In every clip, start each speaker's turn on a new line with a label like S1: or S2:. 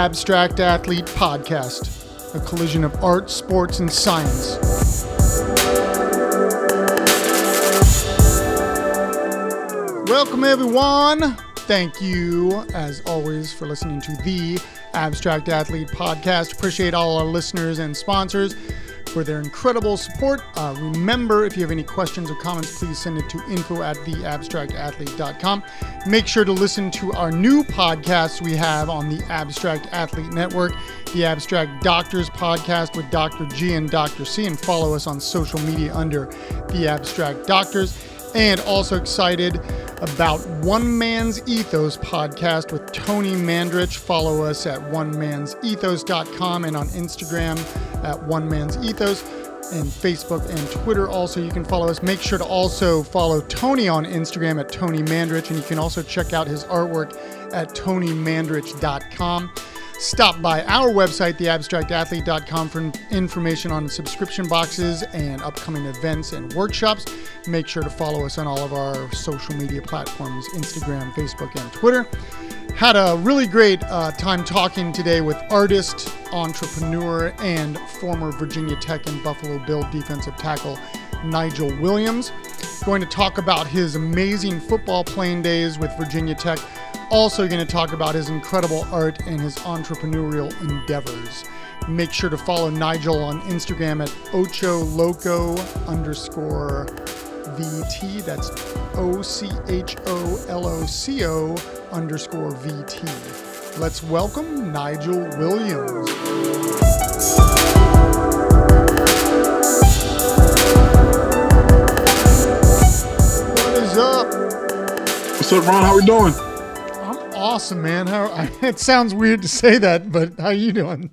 S1: Abstract Athlete Podcast, a collision of art, sports, and science. Welcome, everyone. Thank you, as always, for listening to the Abstract Athlete Podcast. Appreciate all our listeners and sponsors for their incredible support. Uh, remember, if you have any questions or comments, please send it to info at theabstractathlete.com. Make sure to listen to our new podcasts we have on the Abstract Athlete Network, the Abstract Doctors Podcast with Dr. G and Dr. C, and follow us on social media under the Abstract Doctors. And also excited about One Man's Ethos podcast with Tony Mandarich. Follow us at oneman'sethos.com and on Instagram at One Man's Ethos and Facebook and Twitter. Also, you can follow us. Make sure to also follow Tony on Instagram at Tony Mandarich, and you can also check out his artwork at tonymandarich.com. Stop by our website, theabstractathlete.com, for information on subscription boxes and upcoming events and workshops. Make sure to follow us on all of our social media platforms Instagram, Facebook, and Twitter. Had a really great uh, time talking today with artist, entrepreneur, and former Virginia Tech and Buffalo Bill defensive tackle Nigel Williams. Going to talk about his amazing football playing days with Virginia Tech also going to talk about his incredible art and his entrepreneurial endeavors. Make sure to follow Nigel on Instagram at ocho loco underscore VT. That's O C H O L O C O underscore VT. Let's welcome Nigel Williams. What is up?
S2: What's up, Ron? How we doing?
S1: I'm awesome, man. How it sounds weird to say that, but how you doing?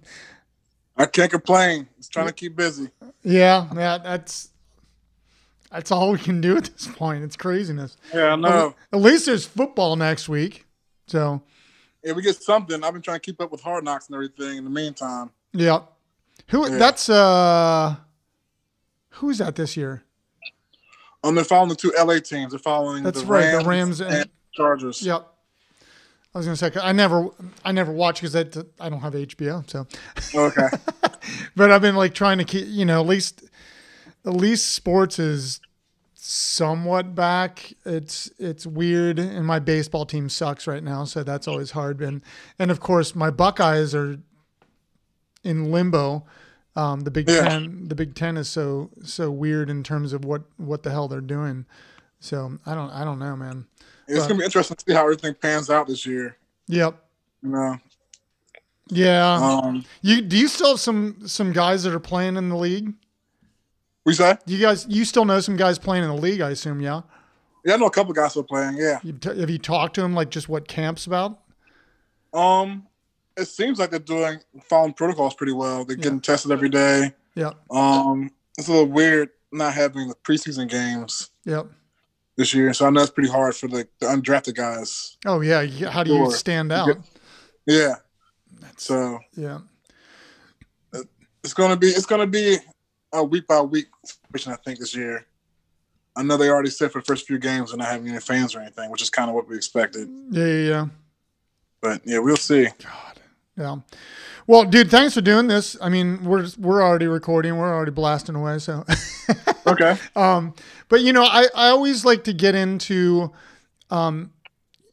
S2: I can't complain. Just trying to keep busy.
S1: Yeah, yeah, that's that's all we can do at this point. It's craziness.
S2: Yeah, I know.
S1: At least there's football next week. So,
S2: Yeah, we get something. I've been trying to keep up with Hard Knocks and everything in the meantime.
S1: yeah. Who
S2: Yeah.
S1: that's uh who's that this year?
S2: Um, they're following the two LA teams. They're following
S1: That's
S2: the
S1: right, the
S2: Rams,
S1: Rams
S2: and,
S1: and-
S2: Chargers.
S1: Yep. I was gonna say I never I never watch because I, I don't have HBO so
S2: Okay.
S1: but I've been like trying to keep you know at least at least sports is somewhat back. It's it's weird, and my baseball team sucks right now, so that's always hard. And and of course my Buckeyes are in limbo. Um, the Big
S2: Yeah.
S1: Ten, the Big Ten is so so weird in terms of what what the hell they're doing. So I don't I don't know, man.
S2: it's
S1: But-
S2: gonna be interesting to see how everything pans out this year.
S1: Yep.
S2: You know.
S1: Yeah.
S2: Um,
S1: you do you still have some some guys that are playing in the league?
S2: We say?
S1: You guys, you still know some guys playing in the league, I assume, yeah.
S2: Yeah, I know a couple guys still playing. Yeah.
S1: You t- have you talked to them like just what camps about?
S2: Um, it seems like they're doing following protocols pretty well. They're
S1: Yeah.
S2: getting tested every day.
S1: Yep,
S2: Um, it's a little weird not having the preseason games
S1: yep.
S2: this year, so I know it's pretty hard for the, the undrafted guys.
S1: Oh yeah, how do you
S2: Sure.
S1: stand out?
S2: Yeah.
S1: That's,
S2: So
S1: yeah,
S2: it's gonna be it's gonna be a week by week situation. I think this year. I know they already said for the first few games and not having any fans or anything, which is kind of what we expected.
S1: yeah, yeah, yeah.
S2: But yeah, we'll see.
S1: God, yeah. Well, dude, thanks for doing this. I mean, we're we're already recording, we're already blasting away. So,
S2: Okay.
S1: um, but you know, I I always like to get into, um,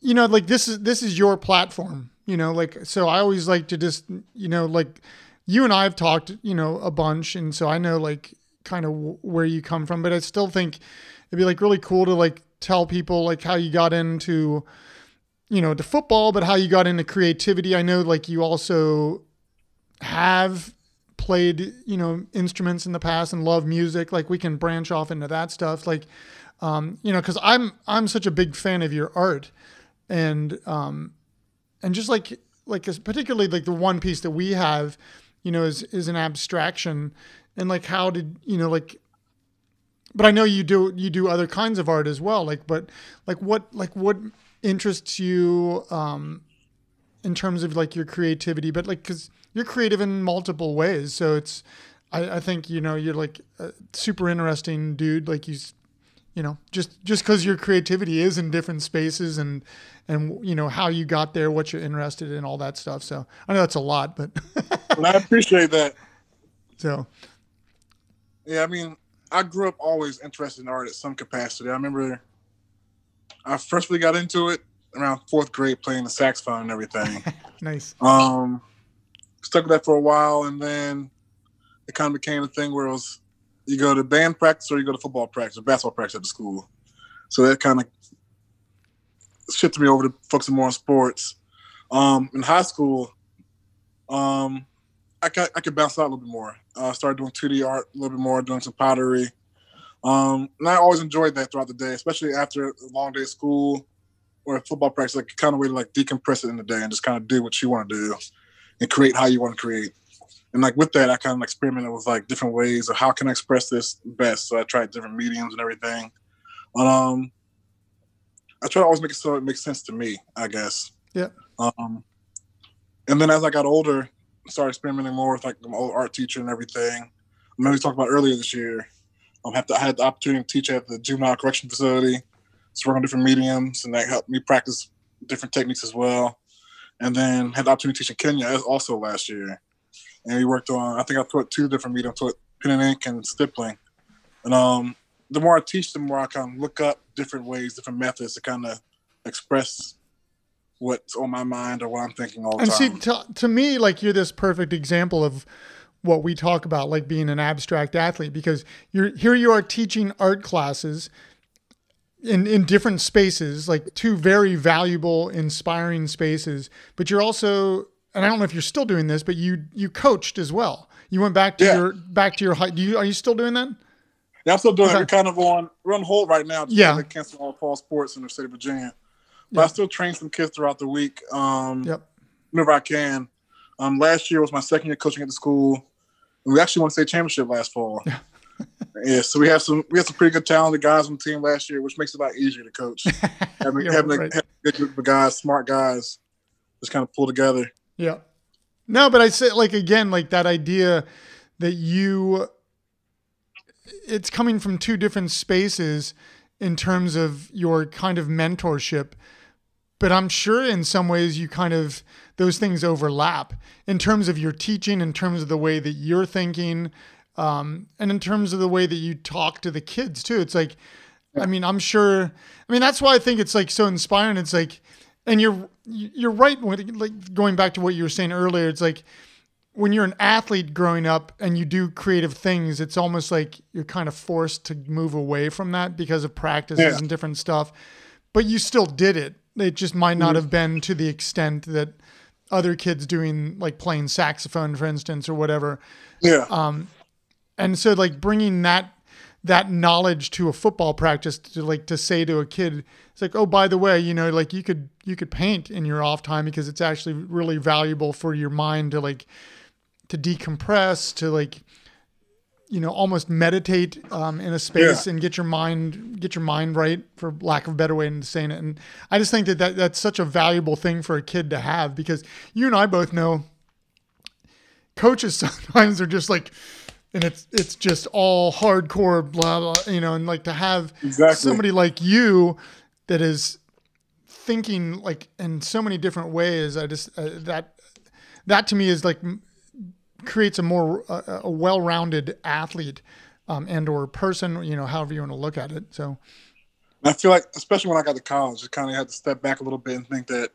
S1: you know, like this is this is your platform. You know, like so I always like to just you know like you and I have talked you know a bunch, and so I know like kind of w- where you come from, but I still think it'd be like really cool to like tell people like how you got into you know to football but how you got into creativity. I know like you also have played you know instruments in the past and love music. Like we can branch off into that stuff. Like um you know because i'm i'm such a big fan of your art and um and just like like particularly like the one piece that we have you know is is an abstraction and like how did you know like but I know you do you do other kinds of art as well. Like, but like what like what interests you um, in terms of like your creativity? But like, because you're creative in multiple ways, so it's I, I think you know you're like a super interesting dude. Like you you know, just just because your creativity is in different spaces and and you know how you got there, what you're interested in, all that stuff. So I know that's a lot, but
S2: well, I appreciate that.
S1: So
S2: yeah, I mean, I grew up always interested in art at some capacity. I remember I first really got into it around fourth grade playing the saxophone and everything.
S1: nice.
S2: Um, stuck with that for a while, and then it kind of became a thing where it was you go to band practice or you go to football practice or basketball practice at the school. So that kind of shifted me over to focusing more on sports. Um, in high school, um, I, got, I could bounce out a little bit more. I uh, started doing 2D art a little bit more, doing some pottery. Um, and I always enjoyed that throughout the day, especially after a long day of school or football practice, like kind of way to like decompress it in the day and just kind of do what you want to do and create how you want to create and like with that, I kind of experimented with like different ways of how can I express this best. So I tried different mediums and everything. Um, I try to always make it so it makes sense to me, I guess.
S1: Yeah.
S2: Um, and then as I got older, I started experimenting more with like my old art teacher and everything. I remember we talked about earlier this year. Um, have to, I had the opportunity to teach at the juvenile correction facility, so work on different mediums, and that helped me practice different techniques as well. And then had the opportunity to teach in Kenya also last year and we worked on. I think I taught two different mediums, taught pen and ink and stippling. And um, the more I teach, the more I kind of look up different ways, different methods to kind of express what's on my mind or what I'm thinking all the
S1: and
S2: time.
S1: And see, to, to me, like you're this perfect example of what we talk about, like being an abstract athlete, because you're here. You are teaching art classes in in different spaces, like two very valuable, inspiring spaces. But you're also and I don't know if you're still doing this, but you you coached as well. You went back to yeah. your back to your height. Do you are you still doing that?
S2: Yeah, I'm still doing okay. We're kind of on we're on hold right now.
S1: Yeah,
S2: cancel all fall sports in the state of Virginia, but yep. I still train some kids throughout the week. Um,
S1: yep.
S2: Whenever I can. Um, last year was my second year coaching at the school. we actually won state championship last fall. Yeah. yeah, so we have some we have some pretty good talented guys on the team last year, which makes it a lot easier to coach. having, having, right. a, having a good group of guys, smart guys, just kind of pull together.
S1: Yeah. No, but I say like again, like that idea that you it's coming from two different spaces in terms of your kind of mentorship. But I'm sure in some ways you kind of those things overlap in terms of your teaching, in terms of the way that you're thinking, um, and in terms of the way that you talk to the kids too. It's like, I mean, I'm sure. I mean, that's why I think it's like so inspiring. It's like and you're you're right when like going back to what you were saying earlier it's like when you're an athlete growing up and you do creative things it's almost like you're kind of forced to move away from that because of practices yeah. and different stuff but you still did it it just might not mm-hmm. have been to the extent that other kids doing like playing saxophone for instance or whatever
S2: yeah
S1: um and so like bringing that that knowledge to a football practice to like to say to a kid it's like oh by the way you know like you could you could paint in your off time because it's actually really valuable for your mind to like to decompress to like you know almost meditate um, in a space yeah. and get your mind get your mind right for lack of a better way of saying it and i just think that, that that's such a valuable thing for a kid to have because you and i both know coaches sometimes are just like and it's it's just all hardcore blah blah you know and like to have exactly. somebody like you that is thinking like in so many different ways i just uh, that that to me is like creates a more uh, a well-rounded athlete um, and or person you know however you want to look at it so
S2: i feel like especially when i got to college i kind of had to step back a little bit and think that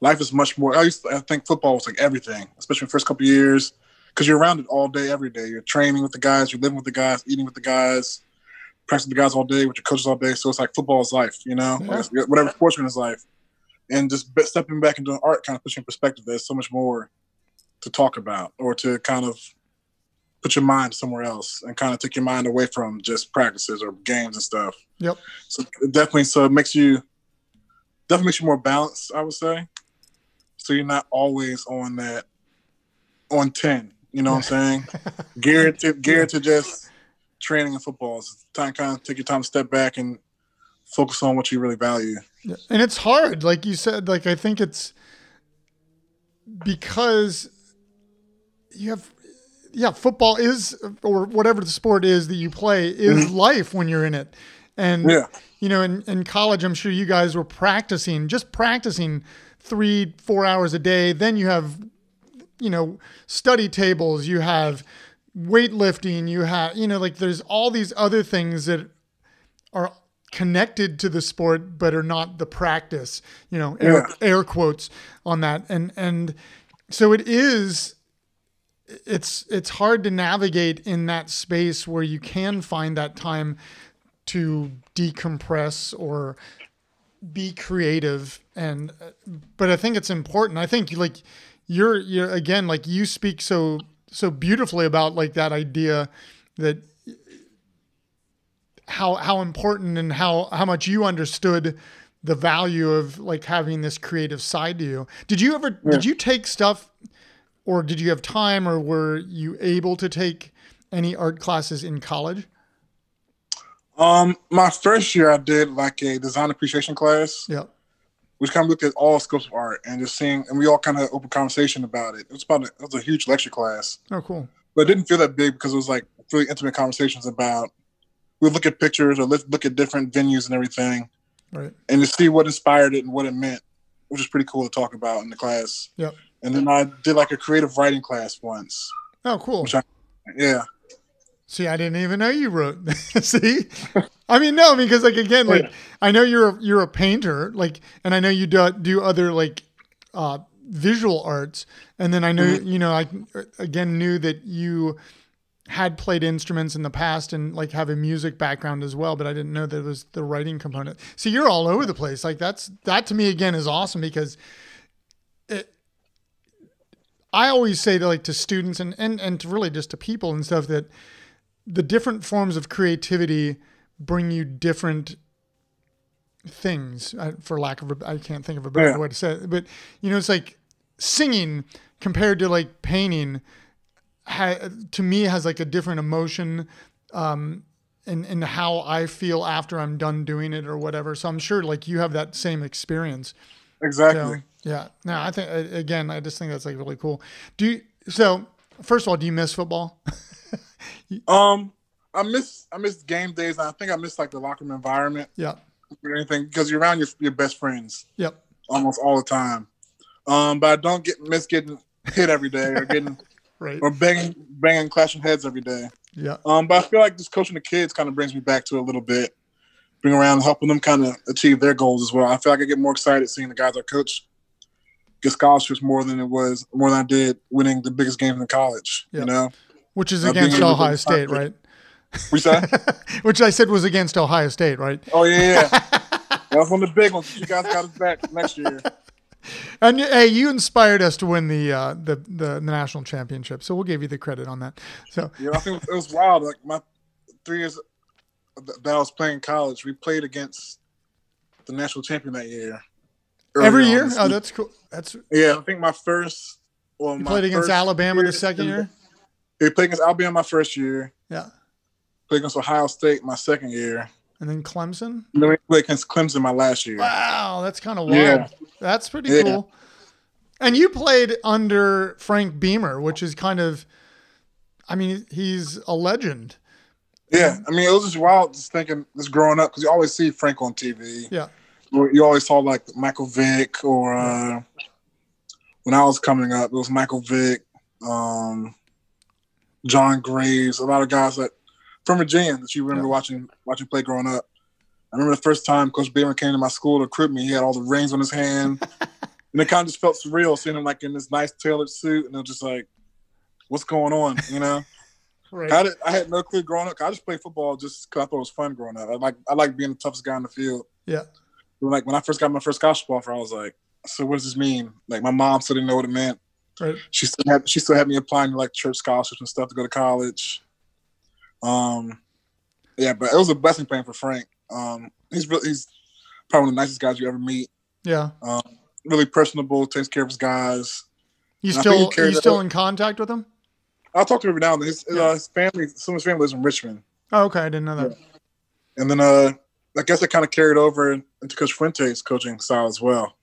S2: life is much more i used to, i think football was like everything especially the first couple years because you're around it all day, every day. You're training with the guys, you're living with the guys, eating with the guys, practicing with the guys all day with your coaches all day. So it's like football is life, you know, yeah. whatever sportsman is life. And just stepping back into art kind of puts you in perspective. There's so much more to talk about or to kind of put your mind somewhere else and kind of take your mind away from just practices or games and stuff.
S1: Yep.
S2: So definitely, so it makes you definitely makes you more balanced, I would say. So you're not always on that on ten. You know what I'm saying? geared to geared to just training and football. It's time kind of take your time to step back and focus on what you really value.
S1: And it's hard, like you said. Like I think it's because you have yeah, football is or whatever the sport is that you play is mm-hmm. life when you're in it. And
S2: Yeah.
S1: you know, in, in college, I'm sure you guys were practicing, just practicing three, four hours a day. Then you have, you know, study tables, you have weightlifting, you have, you know, like there's all these other things that are connected to the sport but are not the practice, you know, air, air quotes on that. And, and so it is it's it's hard to navigate in that space where you can find that time to decompress or be creative and uh, but I think it's important. I think like you're you're again like you speak so so beautifully about like that idea that how how important and how how much you understood the value of like having this creative side to you. Did you ever
S2: Yeah.
S1: did you take stuff or did you have time or were you able to take any art classes in college?
S2: Um, my first year I did like a design appreciation class,
S1: Yeah.
S2: Which kind of looked at all scopes of art and just seeing, and we all kind of open conversation about it. It was about a, it was a huge lecture class,
S1: Oh, cool.
S2: but it didn't feel that big because it was like really intimate conversations about. We look at pictures or look at different venues and everything,
S1: Right.
S2: and to see what inspired it and what it meant, which is pretty cool to talk about in the class.
S1: Yep.
S2: And then I did like a creative writing class once.
S1: Oh, cool.
S2: I- Yeah.
S1: See, I didn't even know you wrote. See, I mean, no, because like again, like
S2: Yeah.
S1: I know you're a, you're a painter, like, and I know you do do other like uh, visual arts, and then I know
S2: Mm-hmm.
S1: you know I again knew that you had played instruments in the past and like have a music background as well, but I didn't know that it was the writing component. See, you're all over the place. Like that's that to me again is awesome because it. I always say to like to students and and and to really just to people and stuff that the different forms of creativity bring you different things uh, for lack of a, I can't think of a better
S2: Yeah.
S1: way to say it but you know it's like singing compared to like painting ha, to me has like a different emotion um in, in how I feel after I'm done doing it or whatever so I'm sure like you have that same experience
S2: Exactly.
S1: so, yeah. No, I think again, I just think that's like really cool. Do you? So first of all, do you miss football?
S2: Um, I miss I miss game days. I think I miss like the locker room environment
S1: yeah.
S2: or anything because you're around your your best friends
S1: Yep.
S2: almost all the time. Um, but I don't get miss getting hit every day or getting
S1: Right.
S2: or banging banging clashing heads every day.
S1: Yeah.
S2: Um, but I feel like just coaching the kids kind of brings me back to a little bit, bring around helping them kind of achieve their goals as well. I feel like I get more excited seeing the guys I coach get scholarships more than it was more than I did winning the biggest game in college.
S1: Yeah.
S2: You know,
S1: Which is against Ohio State, right?
S2: we say.
S1: Which I said was against Ohio State, right?
S2: Oh yeah, yeah. that was one of the big ones. You guys got us back next year.
S1: And hey, you inspired us to win the uh, the, the the national championship, so we'll give you the credit on that. So
S2: yeah, I think it was wild. Like my three years that I was playing college, we played against the national champion that year.
S1: Every year, oh, that's cool. That's
S2: yeah. I think my first. Well, my
S1: played against Alabama the second year.
S2: We played against Alabama my first year.
S1: Yeah,
S2: Played against Ohio State my second year.
S1: and then Clemson.
S2: And then we played against Clemson my last year.
S1: Wow, that's kind of wild.
S2: Yeah.
S1: That's pretty
S2: Yeah.
S1: cool. And you played under Frank Beamer, which is kind of, I mean, he's a legend.
S2: Yeah, I mean, it was just wild just thinking, just growing up, because you always see Frank on TV.
S1: Yeah.
S2: You always saw like Michael Vick, or uh, when I was coming up, it was Michael Vick, um, John Graves, a lot of guys that from Virginia that you remember
S1: Yeah.
S2: watching watching play growing up. I remember the first time Coach Beamer came to my school to recruit me. He had all the rings on his hand, and it kind of just felt surreal seeing him like in this nice tailored suit, and it was just like, "What's going on?" You know.
S1: Right.
S2: I, did, I had no clue growing up. I just played football just because I thought it was fun growing up. I like I like being the toughest guy on the field.
S1: Yeah.
S2: But, Like when I first got my first scholarship offer, I was like, "So what does this mean?" Like my mom still didn't know what it meant.
S1: Right.
S2: She still had she still had me applying to like church scholarships and stuff to go to college. Um, yeah, but it was a blessing playing for Frank. Um, he's really he's probably one of the nicest guys you ever meet.
S1: Yeah.
S2: Um, really personable, takes care of his guys.
S1: You
S2: think
S1: still are you still
S2: up.
S1: in contact with him?
S2: I'll talk to him every now and then. His,
S1: Yeah.
S2: uh, his family, some of his family lives in Richmond.
S1: Oh, okay. I didn't know that.
S2: And then uh, I guess it kind of carried over into Coach Fuente's coaching style as well.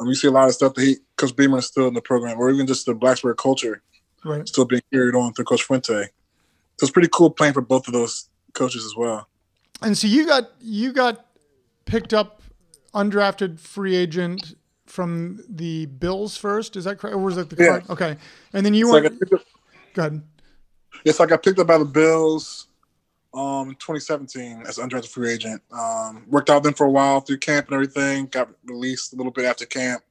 S2: Um, you see a lot of stuff that he, Coach Beamer is still in the program, or even just the Blacksburg culture
S1: Right.
S2: still being carried on through Coach Fuente. So it's pretty cool playing for both of those coaches as well.
S1: and so you got you got picked up undrafted free agent from the Bills first. Is that correct? Or was that the
S2: Yeah.
S1: Card- Okay, and then you
S2: So
S1: went.
S2: got picked
S1: go ahead.
S2: yes, I got picked up by the Bills um in 2017 as an undrafted free agent. Um, worked out then for a while through camp and everything. Got released a little bit after camp.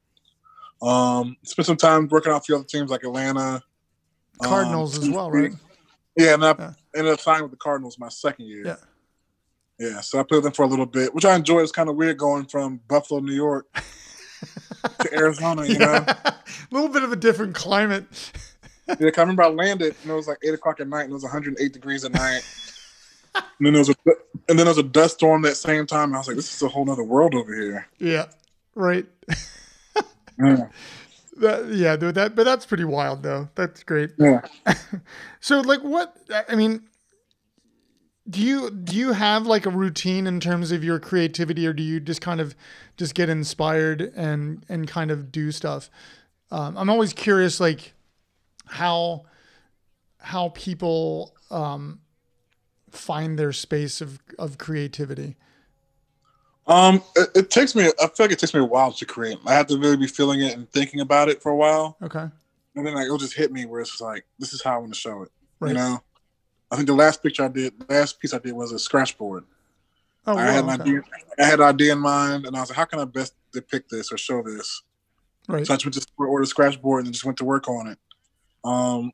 S2: Um, spent some time working out for other teams like Atlanta, um,
S1: Cardinals as well, right?
S2: Yeah, and I
S1: Yeah.
S2: ended up signing with the Cardinals my second year.
S1: Yeah.
S2: Yeah, so I played with them for a little bit, which I enjoyed. It's kind of weird going from Buffalo, New York to Arizona, you know?
S1: a little bit of a different climate.
S2: Yeah, I remember I landed and it was like eight o'clock at night and it was 108 degrees at night. and then there was a and then there was a dust storm that same time. And I was like, this is a whole other world over here.
S1: Yeah, right.
S2: Yeah.
S1: That, yeah, dude, that but that's pretty wild though. That's great.
S2: yeah.
S1: So like what I mean do you do you have like a routine in terms of your creativity or do you just kind of just get inspired and and kind of do stuff? Um, I'm always curious like how how people um, find their space of of creativity.
S2: Um, it, it takes me. I feel like it takes me a while to create. I have to really be feeling it and thinking about it for a while,
S1: Okay.
S2: and then like it'll just hit me where it's like, this is how I want to show it.
S1: Right.
S2: You know, I think the last picture I did, last piece I did was a scratch board.
S1: Oh,
S2: I had
S1: wow,
S2: an
S1: okay.
S2: idea. I had an idea in mind, and I was like, how can I best depict this or show this?
S1: Right.
S2: So I just went to order a scratch board and just went to work on it. Um,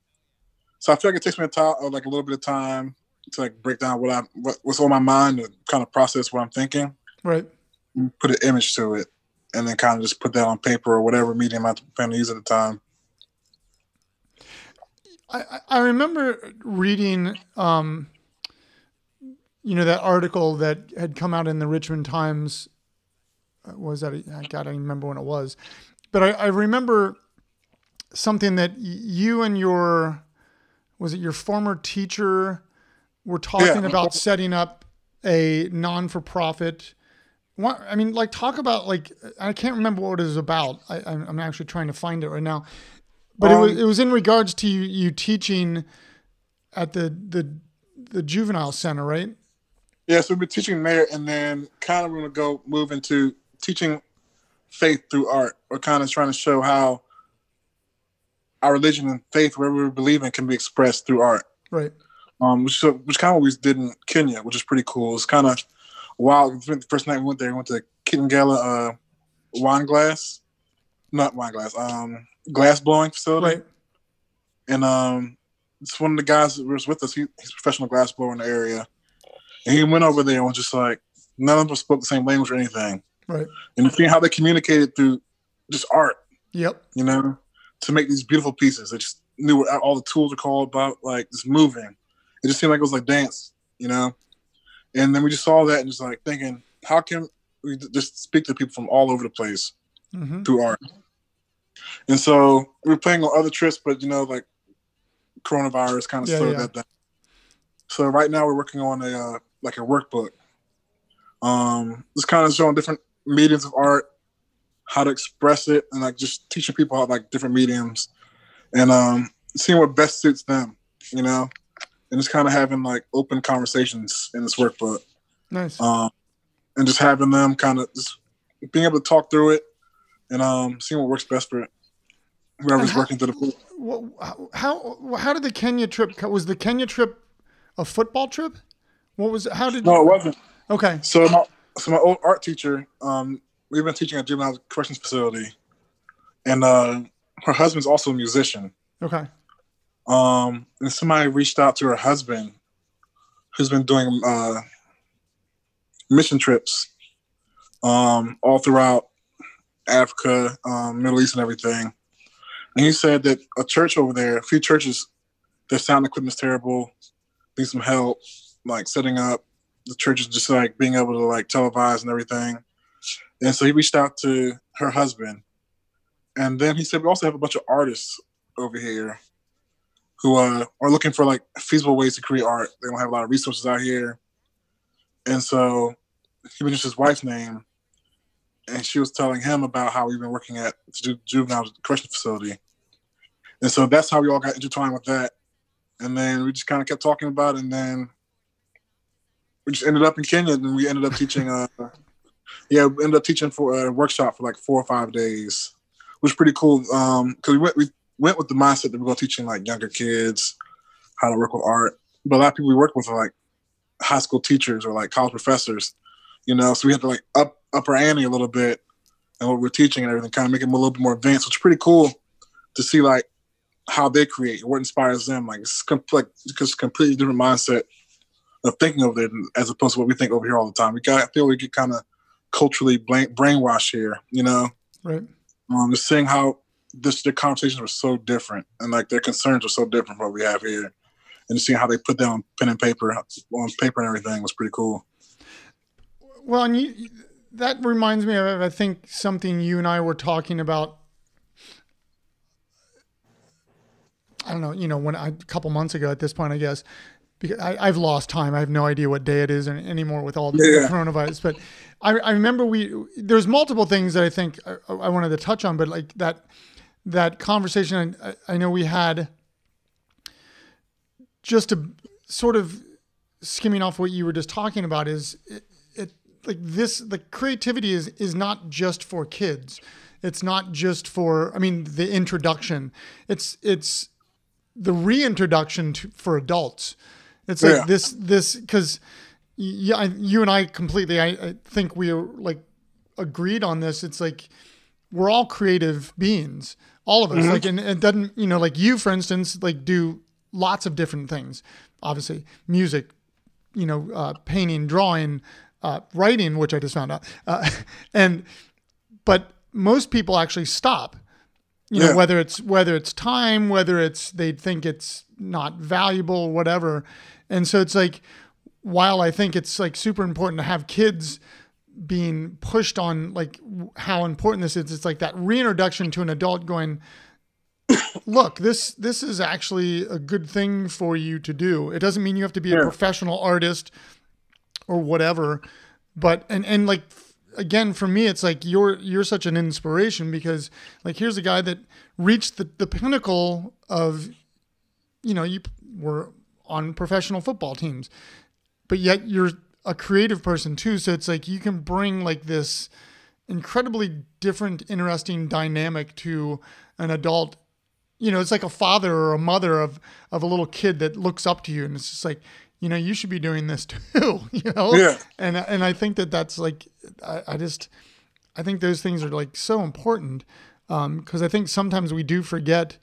S2: so I feel like it takes me a time, like a little bit of time to like break down what I what, what's on my mind and kind of process what I'm thinking,
S1: Right.
S2: put an image to it, and then kind of just put that on paper or whatever medium I plan to use at the time.
S1: I, I- remember reading, um, you know, that article that had come out in the Richmond Times. Uh, Was that? I God, I don't remember when it was, but I, I remember something that you and your was it your former teacher were talking
S2: Yeah.
S1: about setting up a non-for-profit. What I mean, like, talk about like I can't remember what it was about. I, I'm I'm actually trying to find it right now, but it was
S2: Um,
S1: it was in regards to you, you teaching at the the the juvenile center, right?
S2: Yeah, so we've been teaching there, and then kind of we're going to go move into teaching faith through art, or kind of trying to show how our religion and faith, wherever we believe in, can be expressed through art.
S1: Right.
S2: Um, which which kind of what we did in Kenya, which is pretty cool. It's kind of wild. The first night we went there, we went to Kitengela uh, wine glass, not wine glass, um, glass blowing facility,
S1: Right.
S2: and um, it's one of the guys that was with us. He, he's a professional glass blower in the area, and he went over there and was just like, none of us spoke the same language or anything,
S1: Right.
S2: and seeing how they communicated through just art,
S1: Yep.
S2: you know, to make these beautiful pieces. They just knew what all the tools are called about, like just moving. It just seemed like it was like dance, you know. And then we just saw that and just like thinking, how can we just speak to people from all over the place
S1: hmm
S2: through art? And so we were planning on other trips, but you know, like coronavirus kind of
S1: Yeah,
S2: slowed
S1: yeah.
S2: that down. So right now we're working on a uh, like a workbook. Um, just kind of showing different mediums of art, how to express it, and like just teaching people how like different mediums, and um, seeing what best suits them, you know, and just kind of having like open conversations in this workbook,
S1: Nice.
S2: um, and just having them kind of just being able to talk through it, and um, seeing what works best for it. Whoever's
S1: how-
S2: working through the
S1: how, how how did the Kenya trip? Was the Kenya trip a football trip? What was? How did?
S2: no, it wasn't.
S1: Okay.
S2: So my so my old art teacher, um, we've been teaching at juvenile corrections facility, and uh, her husband's also a musician.
S1: Okay.
S2: Um, and somebody reached out to her husband, who's been doing uh, mission trips, um, all throughout Africa, um, Middle East, and everything. And he said that a church over there, a few churches, their sound equipment's terrible, need some help, like setting up the churches, just like being able to like televise and everything. And so he reached out to her husband, and then he said we also have a bunch of artists over here who uh, are looking for like feasible ways to create art. They don't have a lot of resources out here, and so he mentioned his wife's name, and she was telling him about how we've been working at the juvenile correction facility, and so that's how we all got intertwined with that. And then we just kind of kept talking about it, and then we just ended up in Kenya, and we ended up teaching. Uh, yeah, we ended up teaching for a workshop for like four or five days, which was pretty cool. Um, because we went we went with the mindset that we're going to teaching like younger kids how to work with art. But a lot of people we work with are like high school teachers or like college professors, you know. So we had to like up up our ante a little bit and what we're teaching and everything, kind of make them a little bit more advanced, which is pretty cool to see like how they create, what inspires them. Like it's like because completely different mindset of thinking of it as opposed to what we think over here all the time. We got I feel we get kind of culturally brainwashed here, you know.
S1: Right.
S2: Um, just seeing how this the conversations were so different and like their concerns were so different from what we have here, and seeing how they put down pen and paper on paper and everything was pretty cool.
S1: Well, and you, that reminds me of I think something you and I were talking about. I don't know, you know, when I, a couple months ago at this point, I guess, because I, have lost time. I have no idea what day it is anymore with all the yeah. coronavirus. But I, I, remember we there's multiple things that I think I, I, wanted to touch on, but like that that conversation I, I know we had just to sort of skimming off what you were just talking about is it, it like this the creativity is is not just for kids. It's not just for i mean the introduction. It's it's the reintroduction to, for adults. It's like yeah. this this because yeah you and i completely I, I think we are like agreed on this. It's like we're all creative beings all of us mm-hmm. like and it doesn't you know like you for instance like do lots of different things obviously music you know uh, painting drawing uh, writing, which I just found out. Uh, and but most people actually stop. You know, yeah. whether it's whether it's time, whether it's they think it's not valuable, whatever. And so it's like, while I think it's like super important to have kids being pushed on like how important this is, it's like that reintroduction to an adult going, look, this this is actually a good thing for you to do. It doesn't mean you have to be yeah. a professional artist or whatever. But and and like again for me it's like you're you're such an inspiration because like here's a guy that reached the, the pinnacle of you know you were on professional football teams but yet you're a creative person too so it's like you can bring like this incredibly different interesting dynamic to an adult you know it's like a father or a mother of of a little kid that looks up to you and it's just like you know, you should be doing this too, you know?
S2: Yeah.
S1: And, and I think that that's like, I, I just, I think those things are like so important. Um, cause I think sometimes we do forget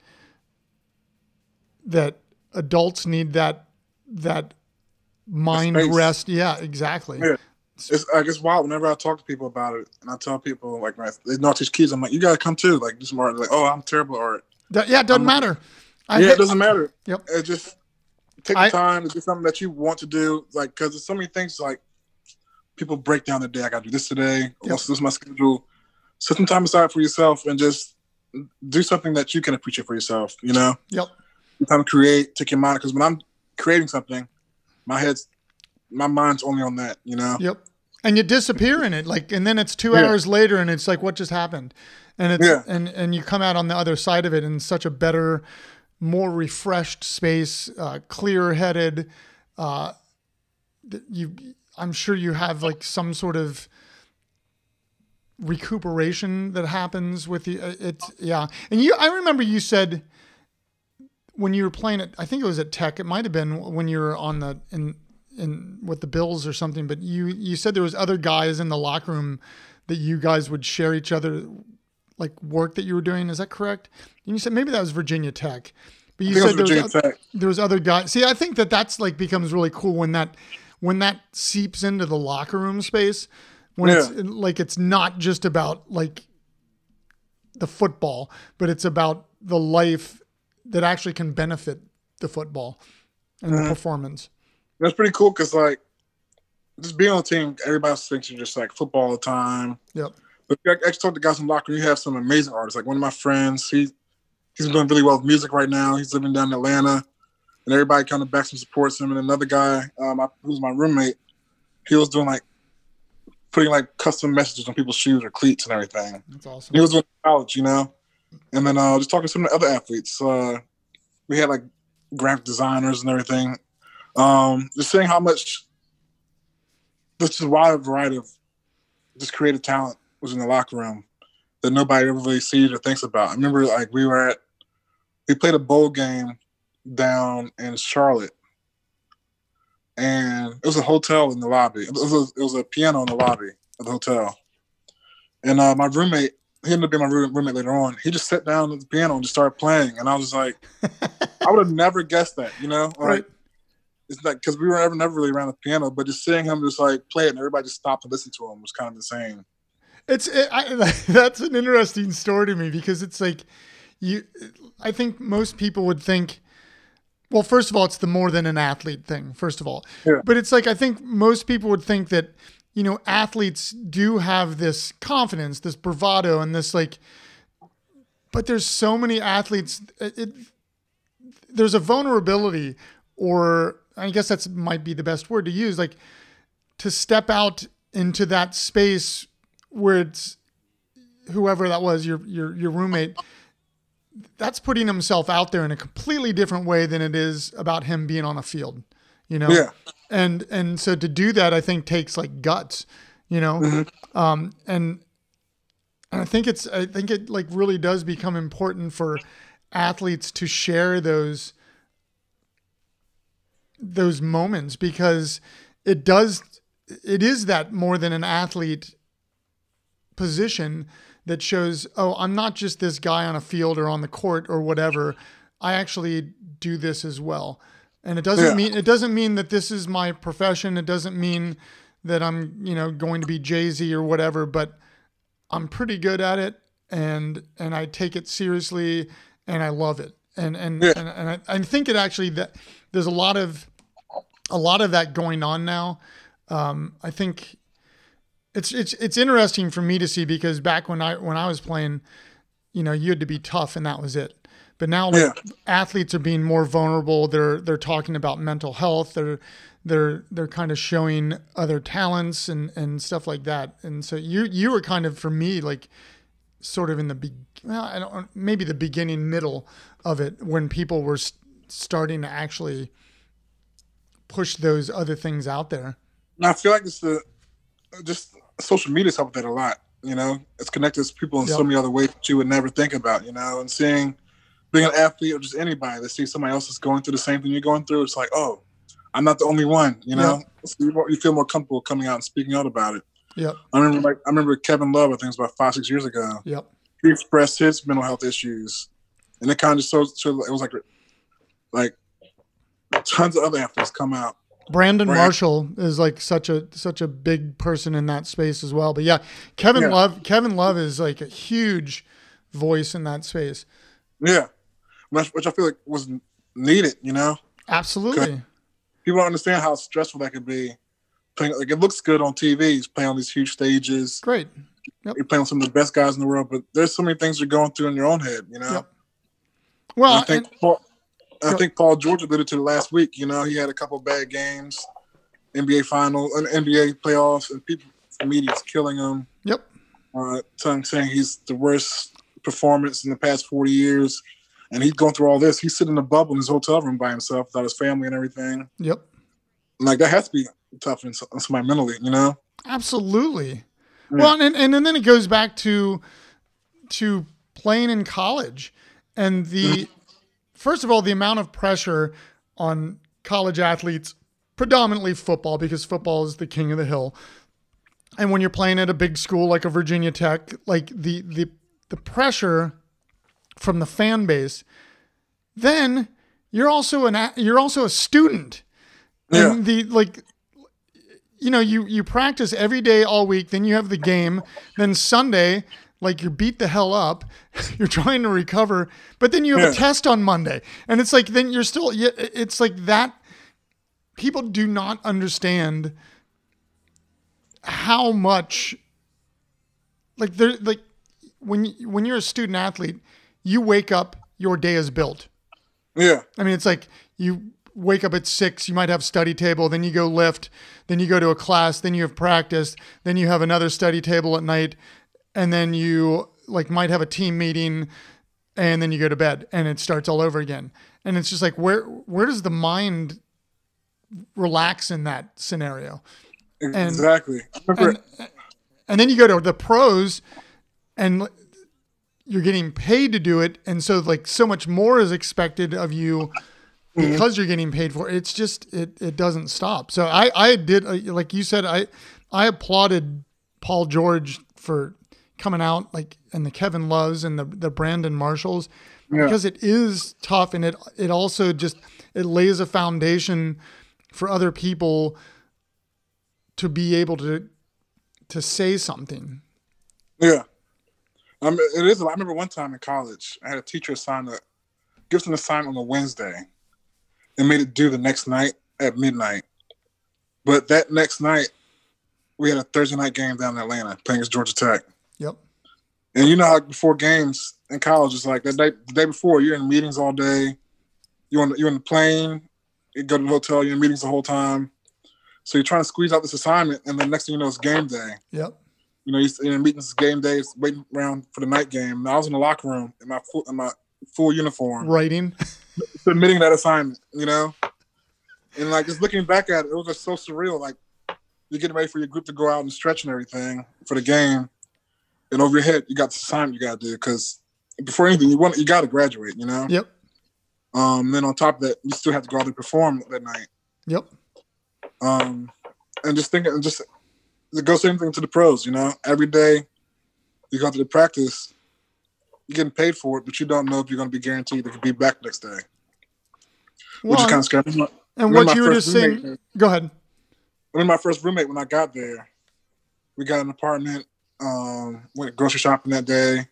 S1: that adults need that, that mind rest. Yeah, exactly.
S2: Yeah. It's, I guess wild whenever I talk to people about it and I tell people like, they not teach kids, I'm like, you gotta come too. Like, do some art. Like, oh, I'm terrible at art.
S1: yeah, it doesn't I'm, matter.
S2: I yeah, hit, it doesn't matter.
S1: Yep.
S2: It just, take the I, time to do something that you want to do. Like, because there's so many things like people break down the day. I got to do this today. Yep. This is my schedule. Set some time aside for yourself and just do something that you can appreciate for yourself. You know.
S1: Yep.
S2: Time to create. Take your mind because when I'm creating something, my head's my mind's only on that. You know.
S1: Yep. And you disappear in it, like, and then it's two yeah. hours later, and it's like, what just happened? And it's yeah. and and you come out on the other side of it in such a better more refreshed space, uh, clear headed. Uh, you, I'm sure you have like some sort of recuperation that happens with the uh, it's yeah. And you, I remember you said when you were playing it, I think it was at Tech. It might have been when you were on the in in with the Bills or something. But you you said there was other guys in the locker room that you guys would share each other like work that you were doing. Is that correct? And you said maybe that was Virginia Tech, but you said there was, other, there was other guys. See, I think that that's like becomes really cool when that when that seeps into the locker room space. When yeah. it's like it's not just about like the football, but it's about the life that actually can benefit the football and mm-hmm. the performance.
S2: That's pretty cool because like just being on the team, everybody thinks you're just like football all the time.
S1: Yep.
S2: But you actually talk to guys in locker room. You have some amazing artists. Like one of my friends, he he's doing really well with music right now. He's living down in Atlanta, and everybody kind of backs and supports him. And another guy, um, who's my roommate, he was doing like putting like custom messages on people's shoes or cleats and everything.
S1: That's awesome.
S2: He was in college, you know. And then uh, just talking to some of the other athletes. Uh, we had like graphic designers and everything. Um, just seeing how much this is a wide variety of just creative talent was in the locker room that nobody ever really sees or thinks about. I remember like we were at we played a bowl game down in Charlotte, and it was a hotel in the lobby. It was a, it was a piano in the lobby of the hotel, and uh, my roommate he ended up being my roommate later on. He just sat down at the piano and just started playing, and I was like, I would have never guessed that, you know, like.
S1: Right.
S2: It's like because we were never, never really around the piano, but just seeing him just like play it and everybody just stopped to listen to him was kind of insane.
S1: It's it, I, that's an interesting story to me because it's like you. I think most people would think. Well, first of all, it's the more than an athlete thing. First of all,
S2: Yeah.
S1: but it's like I think most people would think that you know athletes do have this confidence, this bravado, and this like. But there's so many athletes. It, it, there's a vulnerability, or I guess that's might be the best word to use, like to step out into that space where it's whoever that was, your your your roommate, that's putting himself out there in a completely different way than it is about him being on a field, you know?
S2: Yeah.
S1: And and so to do that, I think takes like guts, you know? Um, and and I think it's I think it like really does become important for athletes to share those those moments because it does it is that more than an athlete position that shows oh i'm not just this guy on a field or on the court or whatever i actually do this as well and it doesn't
S2: Yeah.
S1: mean it doesn't mean that this is my profession it doesn't mean that i'm you know going to be jay-z or whatever but i'm pretty good at it and and i take it seriously and i love it and and
S2: Yeah.
S1: and, and I, I think it actually that there's a lot of a lot of that going on now um, i think it's it's it's interesting for me to see because back when I when I was playing, you know, you had to be tough and that was it. But now like,
S2: Yeah.
S1: athletes are being more vulnerable. They're they're talking about mental health. They're they're they're kind of showing other talents and and stuff like that. And so you you were kind of for me like sort of in the be well, I don't maybe the beginning middle of it when people were s- starting to actually push those other things out there.
S2: And I feel like it's the just social media's helped with that a lot. You know, it's connected to people in so many other ways that you would never think about. You know, and seeing being an athlete or just anybody that sees somebody else is going through the same thing you're going through, it's like, oh, I'm not the only one. You know, so you, you feel more comfortable coming out and speaking out about it.
S1: Yeah,
S2: I remember, like, I remember Kevin Love. I think it was about five, six years ago.
S1: Yep.
S2: He expressed his mental health issues, and it kind of showed. showed it was like, like tons of other athletes come out.
S1: Brandon
S2: Right.
S1: Marshall is like such a such a big person in that space as well. But yeah, Kevin
S2: Yeah.
S1: Love Kevin Love is like a huge voice in that space.
S2: Yeah, which, which I feel like was needed. You know.
S1: Absolutely.
S2: people don't understand how stressful that could be. Playing like it looks good on TV, he's playing on these huge stages.
S1: Great.
S2: You're playing with some of the best guys in the world, but there's so many things you're going through in your own head, you know.
S1: Yep. Well,
S2: I think
S1: and-
S2: Paul, I think Paul George alluded to last week. You know, he had a couple bad games, NBA final, and NBA playoffs, and people, the media's killing him.
S1: yep.
S2: Uh, saying he's the worst performance in the past 40 years, and he's going through all this. He's sitting in a bubble in his hotel room by himself without his family and everything.
S1: Yep.
S2: Like that has to be tough on somebody mentally, you know.
S1: Absolutely.
S2: Yeah.
S1: Well, and, and and then it goes back to to playing in college and the mm-hmm. first of all the amount of pressure on college athletes, predominantly football because football is the king of the hill. And when you're playing at a big school like a Virginia Tech, like the the the pressure from the fan base, then you're also an a- you're also a student.
S2: Yeah.
S1: And the like you know, you you practice every day all week, then you have the game, then Sunday, like you're beat the hell up, you're trying to recover, but then you have a test on Monday, and it's like then you're still, yeah, it's like that. People do not understand how much, like they're like when when you're a student athlete, you wake up, your day is built.
S2: Yeah.
S1: I mean, it's like you wake up at six, you might have study table, then you go lift, then you go to a class, then you have practice, then you have another study table at night, and then you like might have a team meeting, and then you go to bed, and it starts all over again. And it's just like where where does the mind relax in that scenario?
S2: exactly. Remember
S1: And, and then you go to the pros and you're getting paid to do it. And so like so much more is expected of you because you're getting paid for it. It's just, it, it doesn't stop. So I, I did, uh, like you said, I, I applauded Paul George for coming out like, and the Kevin Loves and the, the Brandon Marshalls
S2: Yeah.
S1: because it is tough. And it, it also just, it lays a foundation for other people to be able to, to say something.
S2: Yeah. It is. I remember one time in college, I had a teacher assign a give us an assignment on a Wednesday, and made it due the next night at midnight. But that next night, we had a Thursday night game down in Atlanta playing against Georgia Tech.
S1: Yep.
S2: And you know how before games in college, it's like the day the day before you're in meetings all day. You're on the, you're in the plane. You go to the hotel. You're in meetings the whole time. So you're trying to squeeze out this assignment, and the next thing you know, it's game day
S1: Yep.
S2: You know, he's in meetings, game days, waiting around for the night game. And I was in the locker room in my full, in my full uniform,
S1: Writing.
S2: submitting that assignment. You know, and like just looking back at it, it was just so surreal. Like you're getting ready for your group to go out and stretch and everything for the game, and over your head you got the assignment you got to do because before anything you want you got to graduate. You know,
S1: Yep.
S2: um, then on top of that you still have to go out and perform that night.
S1: Yep.
S2: um, and just thinking, and just it goes same thing to the pros. You know, every day you go to the practice, you're getting paid for it, but you don't know if you're going to be guaranteed to be back next day, which is kind of scary.
S1: And what you were just saying. Go ahead.
S2: I remember my first roommate when I got there. We got an apartment. Um, went grocery shopping that day.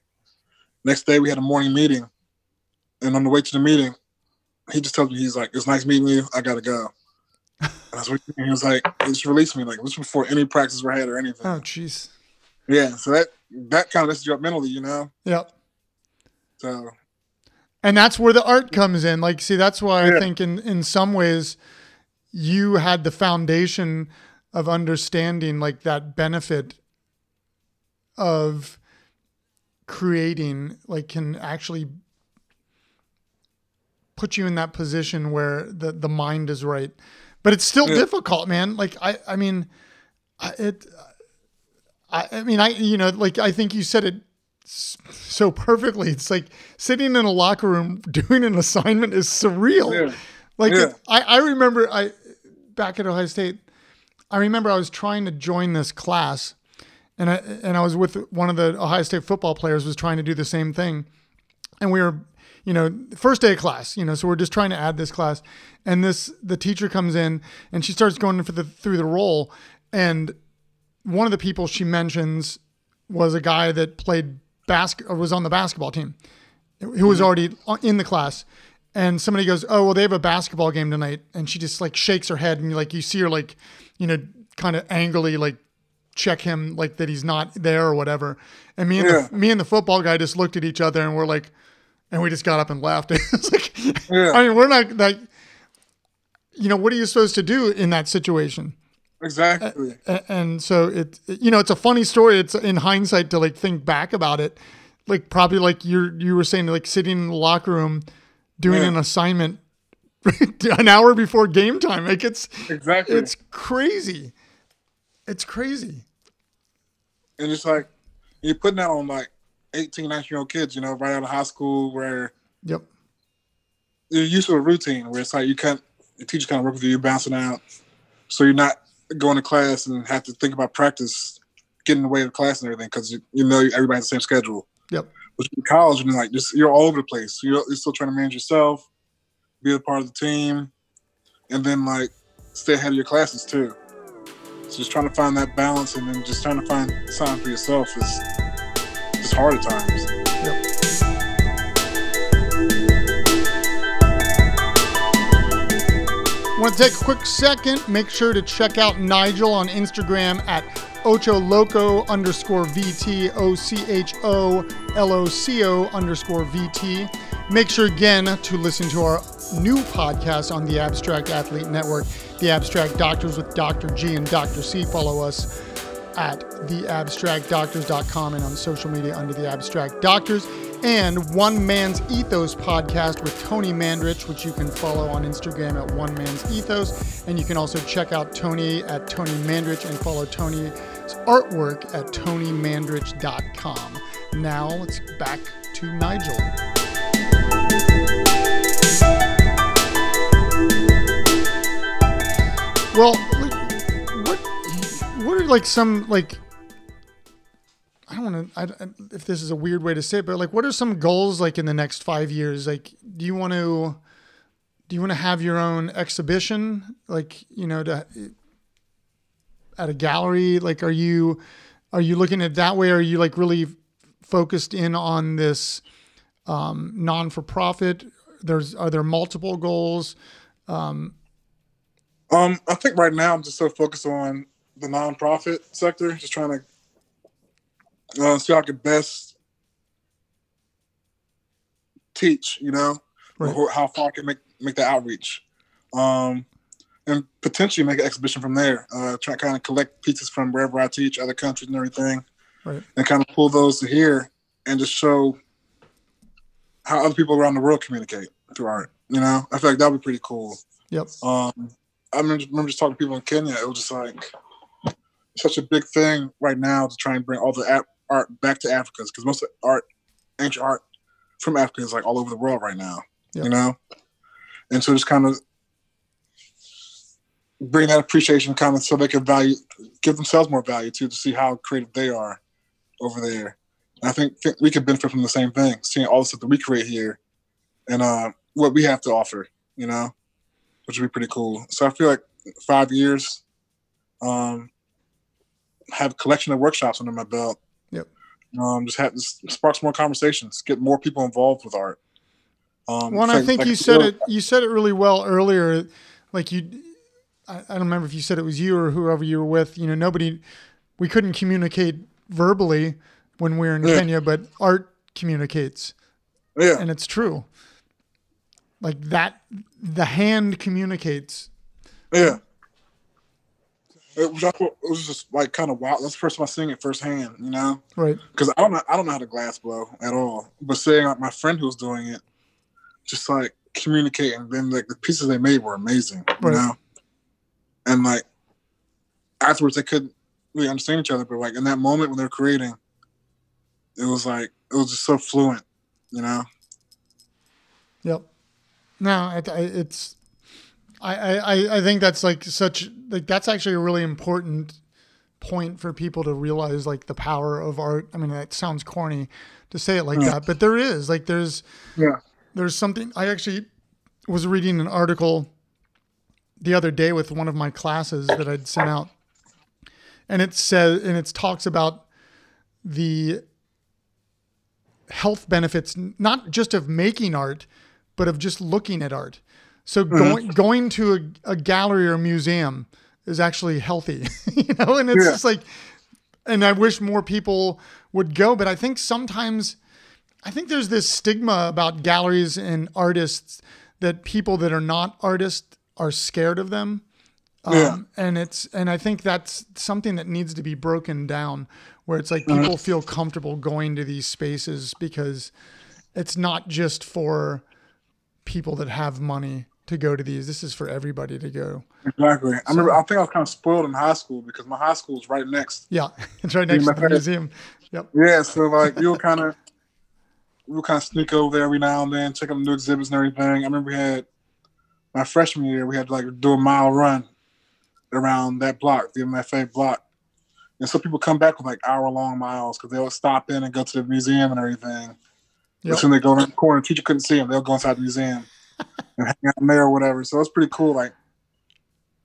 S2: Next day we had a morning meeting, and on the way to the meeting, he just tells me he's like, "It's nice meeting you. I gotta go." And was and he was like, "He just released me. Like this was before any practice were had or anything."
S1: Oh, jeez.
S2: Yeah, so that that kind of messes you up mentally, you know.
S1: Yep.
S2: So
S1: And that's where the art comes in. Like, see, that's why I think in in some ways you had the foundation of understanding like that benefit of creating like can actually put you in that position where the the mind is right but it's still
S2: Yeah.
S1: difficult man like i i mean I, it I, I mean i you know like i think you said it so perfectly it's like sitting in a locker room doing an assignment is surreal
S2: Yeah.
S1: like
S2: Yeah.
S1: I, I remember i back at ohio state i remember i was trying to join this class and I and I was with one of the Ohio State football players was trying to do the same thing, and we were, you know, first day of class, you know, so we're just trying to add this class, and this the teacher comes in and she starts going for the through the roll, and one of the people she mentions was a guy that played basket or was on the basketball team, who was mm-hmm. already in the class. And somebody goes, "Oh, well, they have a basketball game tonight," and she just like shakes her head, and like you see her like, you know, kind of angrily like check him like that he's not there or whatever. And me and
S2: Yeah.
S1: the, me and the football guy just looked at each other and we're like, and we just got up and left. it's like,
S2: Yeah.
S1: I mean, we're not like, you know, what are you supposed to do in that situation?
S2: exactly.
S1: A- And so it, you know, it's a funny story. It's in hindsight to like think back about it, like probably like you you were saying, like sitting in the locker room doing
S2: Yeah.
S1: an assignment an hour before game time. Like it's
S2: Exactly.
S1: it's crazy. It's crazy.
S2: and it's like you're putting that on like 18, 19 year old kids, you know, right out of high school where
S1: Yep.
S2: you're used to a routine where it's like you can't the teacher kind of work with you, you're bouncing out. So you're not going to class and have to think about practice, getting in the way of class and everything because you, you know everybody's the same schedule.
S1: Yep.
S2: But in college, you're like just you're all over the place. You're, you're still trying to manage yourself, be a part of the team, and then like stay ahead of your classes too. So just trying to find that balance and then just trying to find time for yourself is just hard at times.
S1: Yep. Want to take a quick second? Make sure to check out Nigel on Instagram at Ocho Loco underscore VT, O C H O L O C O underscore VT. Make sure again to listen to our new podcast on the Abstract Athlete Network, The Abstract Doctors with Dr. G and Dr. C. Follow us at theabstractdoctors.com and on social media under the Abstract Doctors. And One Man's Ethos podcast with Tony Mandarich, which you can follow on Instagram at One Man's Ethos. And you can also check out Tony at Tony Mandarich and follow Tony's artwork at tonymandarich.com. Now let's back to Nigel. Well, what are like some like I don't want to if this is a weird way to say it, but like what are some goals like in the next 5 years? Like do you want to do you want to have your own exhibition like, you know, to at a gallery? Like are you are you looking at that way? Or are you like really focused in on this um, non for profit? There's are there multiple goals? Um,
S2: um, I think right now I'm just so focused on the nonprofit sector, just trying to uh, see how I can best teach. You know, right. how far I can make make the outreach, um, and potentially make an exhibition from there. Uh, try to kind of collect pieces from wherever I teach, other countries and everything, right. and kind of pull those to here and just show how other people around the world communicate through art. You know, I feel like that would be pretty cool.
S1: Yep.
S2: Um, I remember, remember just talking to people in Kenya. It was just like such a big thing right now to try and bring all the art back to Africa because most of art, ancient art from Africa is like all over the world right now. Yep. You know, and so just kind of bring that appreciation, kind of so they can value, give themselves more value too, to see how creative they are over there. And I think, think we could benefit from the same thing, seeing all the stuff that we create here, and uh, what we have to offer. You know which would be pretty cool. So I feel like five years, um, have a collection of workshops under my belt.
S1: Yep.
S2: Um, just have this sparks more conversations, get more people involved with art.
S1: Um, well, I think like, you said it. You said it really well earlier. Like you, I, I don't remember if you said it was you or whoever you were with. You know, nobody, we couldn't communicate verbally when we were in yeah. Kenya, but art communicates.
S2: Yeah,
S1: and it's true like that the hand communicates
S2: yeah it was, it was just like kind of wild. That's the first time i seen it firsthand you know?
S1: Right.
S2: Because i don't know i don't know how to glass blow at all but seeing like my friend who was doing it just like communicating then like the pieces they made were amazing right. you know? And like afterwards they couldn't really understand each other but like in that moment when they're creating it was like it was just so fluent you know?
S1: Yep. No, it, it's. I, I I think that's like such like that's actually a really important point for people to realize like the power of art. I mean, that sounds corny to say it like yeah. that, but there is like there's
S2: yeah
S1: there's something. I actually was reading an article the other day with one of my classes that I'd sent out, and it says and it talks about the health benefits not just of making art but of just looking at art. So mm-hmm. going going to a, a, gallery or a museum is actually healthy, you know. And it's yeah. just like, and I wish more people would go, but I think sometimes, I think there's this stigma about galleries and artists that people that are not artists are scared of them. Um, yeah. and it's and I think that's something that needs to be broken down where it's like mm-hmm. people feel comfortable going to these spaces because it's not just for people that have money to go to these. This is for everybody to go.
S2: Exactly. I remember. I think I was kind of spoiled in high school because my high school is right next.
S1: Yeah, it's right next to the museum. Yep.
S2: Yeah. So like you were kind of, we would kind of sneak over there every now and then, check out the new exhibits and everything. I remember we had my freshman year, we had to like do a mile run around that block, the MFA block. And so people come back with like hour long miles because they'll stop in and go to the museum and everything. Yep. As soon as they go around the corner, the teacher couldn't see them. They'll go inside the museum and hang out in there or whatever. So it's pretty cool. Like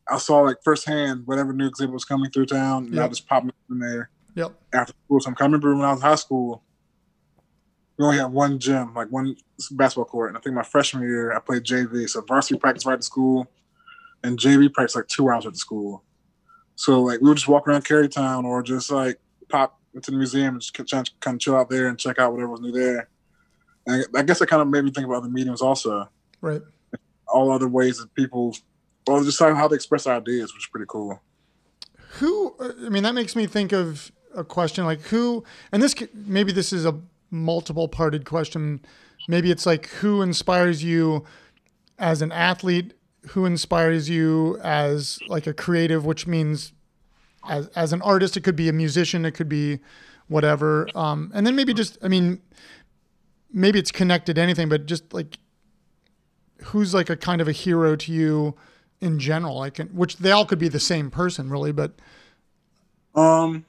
S2: I saw like firsthand whatever new exhibit was coming through town, and yep. I just popped in there.
S1: Yep.
S2: After school, so I'm coming remember when I was in high school, we only had one gym, like one basketball court, and I think my freshman year I played JV. So varsity practice right at school, and JV practice like two hours at the school. So like we would just walk around Carytown or just like pop into the museum and just kind of chill out there and check out whatever was new there. And I guess it kind of made me think about the mediums also.
S1: Right.
S2: All other ways that people, well, just how they express ideas, which is pretty cool.
S1: who i mean that makes me think of a question like who and this maybe this is a multiple parted question. Maybe it's like who inspires you as an athlete? Who inspires you as like a creative which means as, as an artist it could be a musician it could be whatever. Um, and then maybe just i mean maybe it's connected to anything but just like who's like a kind of a hero to you in general like which they all could be the same person really but
S2: Um,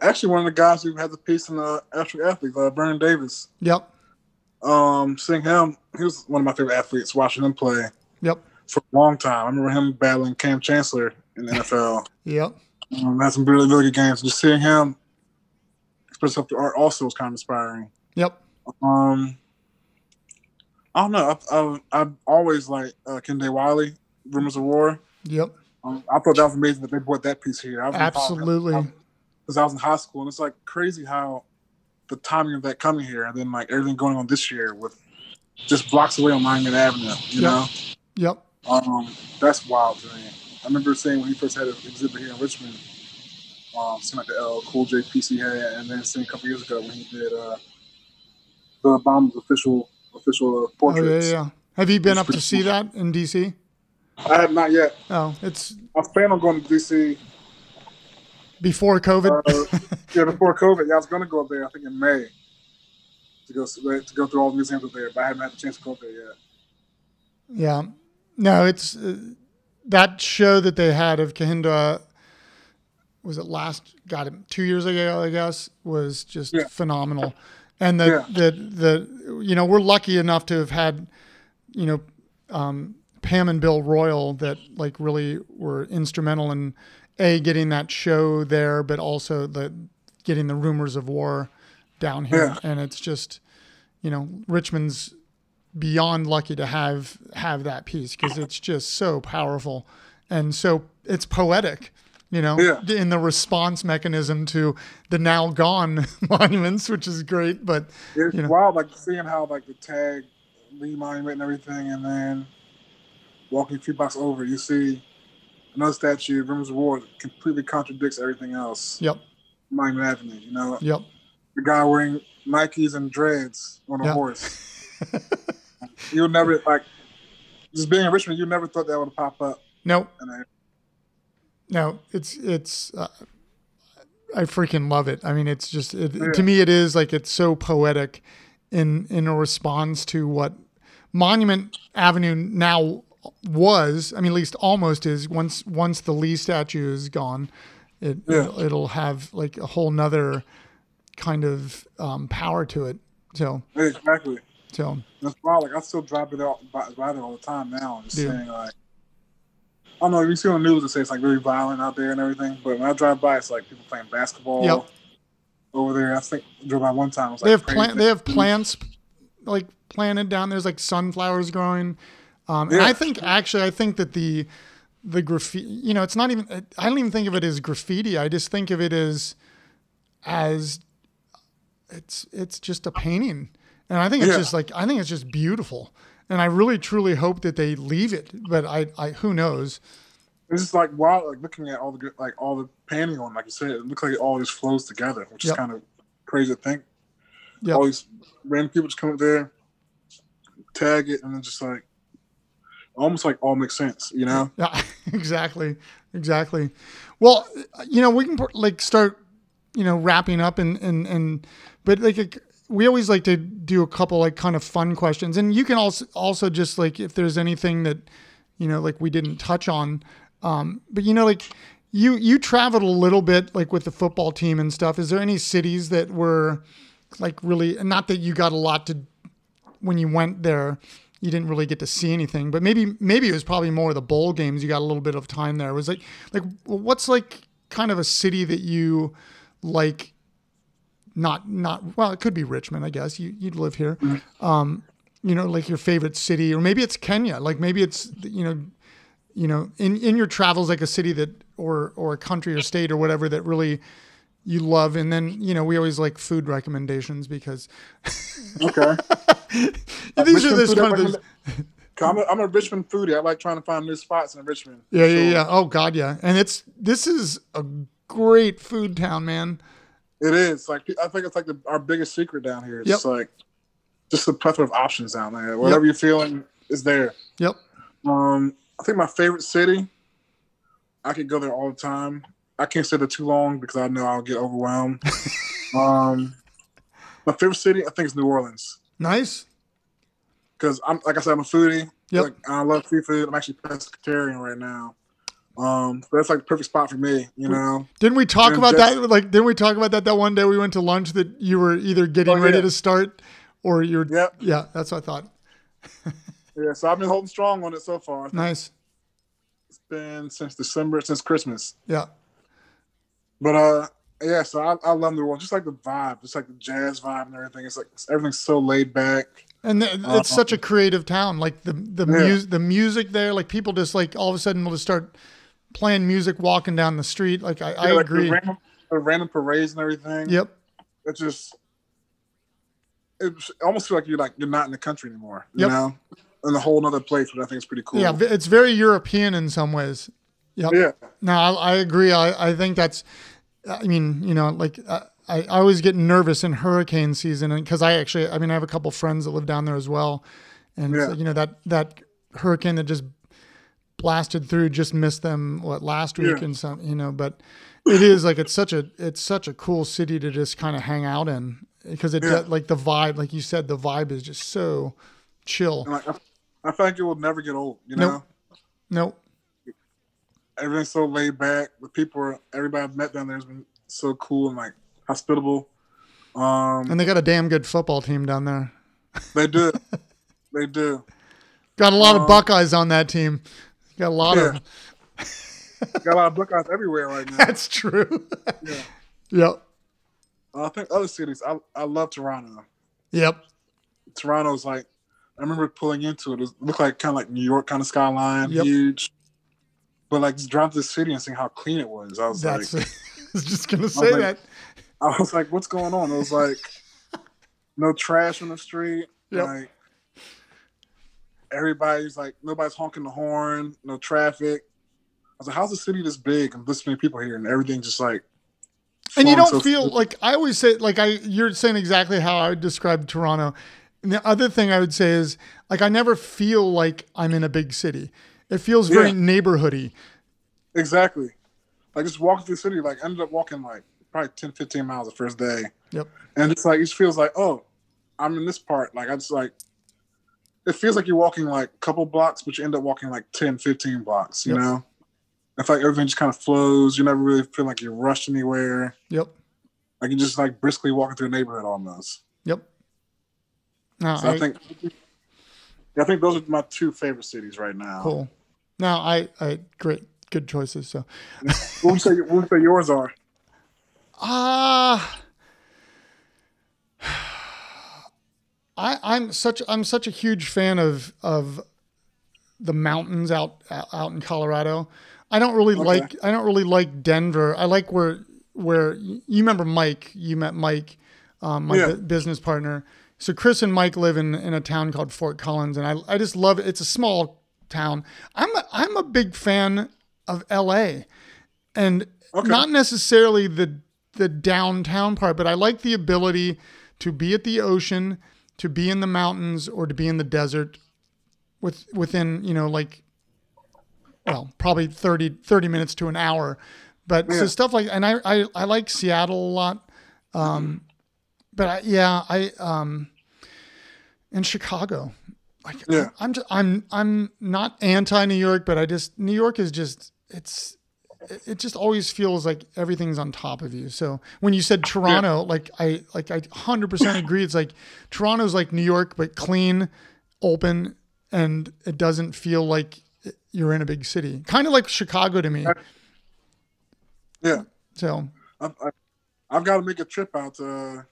S2: actually, one of the guys who had the piece in the Abstract Athlete, uh, Vernon Davis.
S1: yep
S2: Um, seeing him, he was one of my favorite athletes. Watching him play
S1: yep
S2: for a long time. I remember him battling Kam Chancellor in the NFL.
S1: yep
S2: um, had some really, really good games. Just seeing him express himself through art also was kind of inspiring.
S1: yep
S2: Um, I don't know. I've, I've, I've always liked uh, Kehinde Wiley, Rumors of War.
S1: yep
S2: Um, I thought that was amazing that they brought that piece here. I
S1: absolutely
S2: because I was in high school, and it's like crazy how the timing of that coming here, and then like everything going on this year with just blocks away on Monument Avenue. You
S1: Yeah.
S2: know,
S1: yep
S2: um, that's wild to me. I remember seeing when he first had an exhibit here in Richmond, um, seeing like the L Cool J piece he had, and then seeing a couple years ago when he did uh, the Obama's official official uh,
S1: oh yeah
S2: portraits.
S1: yeah have you been up to see that in dc
S2: I have not yet.
S1: oh it's
S2: I plan on going to DC.
S1: before covid
S2: Uh, yeah, before COVID, yeah, I was going to go up there. I think in May to go to go through all the museums up there, but I haven't had the chance to go up there yet.
S1: Yeah. No, it's uh, that show that they had of Kehinde. Was it last? Got it two years ago, I guess. Was just
S2: Yeah.
S1: phenomenal, and the
S2: Yeah.
S1: the the you know we're lucky enough to have had, you know, um, Pam and Bill Royall that like really were instrumental in a getting that show there, but also the getting the rumors of war down here,
S2: Yeah.
S1: and it's just, you know, Richmond's beyond lucky to have have that piece because it's just so powerful and so it's poetic you know
S2: Yeah.
S1: in the response mechanism to the now gone monuments which is great but
S2: It's
S1: You know.
S2: wild, like seeing how like the tag, Lee Monument, and everything, and then walking a few blocks over, you see another statue, of War, that completely contradicts everything else.
S1: yep
S2: Monument Avenue, you know,
S1: yep
S2: the guy wearing Nikes and dreads on a
S1: Yeah.
S2: horse. You'll never like just being in Richmond. You never thought that would pop up.
S1: Nope.
S2: And I,
S1: no it's it's uh, i freaking love it i mean it's just it,
S2: Yeah.
S1: to me it is like it's so poetic in in a response to what monument avenue now was i mean at least almost is once once the lee statue is gone it
S2: Yeah.
S1: it'll, it'll have like a whole nother kind of um, power to it so
S2: exactly.
S1: so
S2: That's wild. Like I still drive it out by, by there all the time now, just
S1: Yeah.
S2: saying like, I don't know. You see on the news, it says it's like really violent out there and everything. But when I drive by, it's like people playing basketball
S1: Yep.
S2: over there. I think I drove by one time. It was like
S1: they have plant they have plants like planted down there's like sunflowers growing um, and i think actually i think that the the graffiti you know it's not even i don't even think of it as graffiti i just think of it as as it's it's just a painting and i think it's
S2: Yeah.
S1: just like i think it's just beautiful and i really truly hope that they leave it but i i who knows
S2: It's just like wild. Like looking at all the good- like all the painting on, like you said, it looks like it all just flows together, which
S1: Yep.
S2: is kind of crazy to think. All these random people just come up there, tag it, and then just like almost like all makes sense, you know?
S1: Yeah, exactly, exactly. Well, you know, we can like start, you know, wrapping up and and and, but like we always like to do a couple like kind of fun questions, and you can also also just like if there's anything that, you know, like we didn't touch on, um, but you know, like you you traveled a little bit like with the football team and stuff. Is there any cities that were like really, not that you got a lot to when you went there, you didn't really get to see anything. But maybe maybe it was probably more the bowl games. You got a little bit of time there. It was like like what's like kind of a city that you like? Not not well. It could be Richmond, I guess. You you'd live here. Um, you know, like your favorite city, or maybe it's Kenya. Like maybe it's you know, you know, in in your travels, like a city that or or a country or state or whatever that really you love. And then you know, we always like food recommendations because
S2: Okay.
S1: these are this kind of those,
S2: I'm a, I'm a Richmond foodie. I like trying to find new spots in Richmond.
S1: Yeah, yeah,
S2: So
S1: yeah. Oh God, yeah. And it's this is a great food town, man.
S2: It is like I think it's like the, our biggest secret down here. It's
S1: Yep.
S2: just like just a plethora of options down there. Whatever you're feeling is there.
S1: Yep.
S2: Um, I think my favorite city. I could go there all the time. I can't stay there too long because I know I'll get overwhelmed. um, my favorite city, I think, is New Orleans
S1: Nice.
S2: because I'm like I said, I'm a foodie.
S1: Yep.
S2: Like, I love seafood. I'm actually pescatarian right now. Um, so that's like the perfect spot for me. You know.
S1: Didn't we talk
S2: And
S1: about
S2: just-
S1: that? Like, didn't we talk about that that one day we went to lunch that you were either getting
S2: Oh,
S1: ready
S2: yeah.
S1: to start or you're.
S2: Yep.
S1: Yeah, that's what I thought.
S2: Yeah. So I've been holding strong on it so far.
S1: Nice.
S2: It's been since December, since Christmas.
S1: Yeah.
S2: But uh, yeah. So I, I love the Orleans. Just like the vibe, just like the jazz vibe and everything. It's like everything's so laid back.
S1: And th- it's
S2: Uh,
S1: such a creative town. Like the the
S2: Yeah.
S1: music, the music there. Like people just like all of a sudden will just start playing music walking down the street. Like I, I
S2: Yeah, like
S1: agree.
S2: The random, the random parades and everything.
S1: Yep.
S2: It's just it almost feel like you're like you're not in the country anymore. You
S1: Yep.
S2: know, in a whole other place, which I think is pretty cool.
S1: Yeah, it's very European in some ways. Yep.
S2: Yeah.
S1: No, I, I agree. I, I think that's, I mean, you know, like uh, I, I always get nervous in hurricane season because I actually, I mean, I have a couple friends that live down there as well. And,
S2: Yeah.
S1: like, you know, that, that hurricane that just blasted through just missed them, what, last week
S2: Yeah.
S1: and some, you know, but it is like, it's such a, it's such a cool city to just kind of hang out in because it,
S2: Yeah.
S1: like the vibe, like you said, the vibe is just so chill.
S2: Like I, I feel like it will never get old. You know,
S1: Nope.
S2: everything's so laid back. The people, are, everybody I've met down there has been so cool and like hospitable. Um,
S1: And they got a damn good football team down there.
S2: they do, they do.
S1: Got a lot of
S2: Um,
S1: Buckeyes on that team. Got a lot
S2: Yeah.
S1: of.
S2: Got a lot of Buckeyes everywhere right now.
S1: That's true.
S2: Yeah.
S1: yep.
S2: I think other cities. I I love Toronto.
S1: Yep.
S2: Toronto's like I remember pulling into it. It looked like kind of like New York kind of skyline,
S1: Yep.
S2: huge. But like just driving to the city and seeing how clean it was, I was
S1: That's.
S2: like,
S1: I was just gonna say
S2: like-
S1: that.
S2: I was like, what's going on? It was like no trash on the street.
S1: Yep.
S2: Like everybody's like nobody's honking the horn, no traffic. I was like, how's the city this big and this many people here and everything just like
S1: And you don't
S2: so
S1: feel like I always say like I. You're saying exactly how I would describe Toronto. And the other thing I would say is like I never feel like I'm in a big city. It feels very
S2: Yeah.
S1: neighborhoody.
S2: Exactly. Like just walking through the city, like ended up walking like probably 10, 15 miles the first day.
S1: Yep.
S2: And it's like it just feels like, oh, I'm in this part. Like I just like it feels like you're walking like a couple blocks, but you end up walking like 10, 15 blocks, you
S1: Yep.
S2: know? I feel like everything just kind of flows. You never really feel like you're rushed anywhere.
S1: Yep.
S2: Like you're just like briskly walking through a neighborhood almost.
S1: Yep. No,
S2: So I, think I think those are my two favorite cities right now.
S1: cool. Now I, I great, good choices. So,
S2: What would you say what would you say yours are?
S1: Ah, I I'm such I'm such a huge fan of of the mountains out out in Colorado. I don't really
S2: Okay.
S1: like I don't really like Denver. I like where where you remember Mike. You met Mike, um, my
S2: Yeah.
S1: bu- business partner. So Chris and Mike live in in a town called Fort Collins, and I I just love it. It's a small town. I'm a, I'm a big fan of L.A. and
S2: Okay.
S1: not necessarily the the downtown part, but I like the ability to be at the ocean, to be in the mountains, or to be in the desert with within, you know, like well, probably 30, 30 minutes to an hour. But so stuff like and I, I I like Seattle a lot. Um but I yeah, I um in Chicago. Like
S2: Yeah.
S1: I'm just I'm I'm not anti New York, but I just New York is just it's it- just always feels like everything's on top of you. So when you said Toronto, like I like I 100% agree. It's like Toronto's like New York, but clean, open, and it doesn't feel like you're in a big city. Kind of like Chicago to me.
S2: Yeah.
S1: So
S2: I, I, I've got to make a trip out to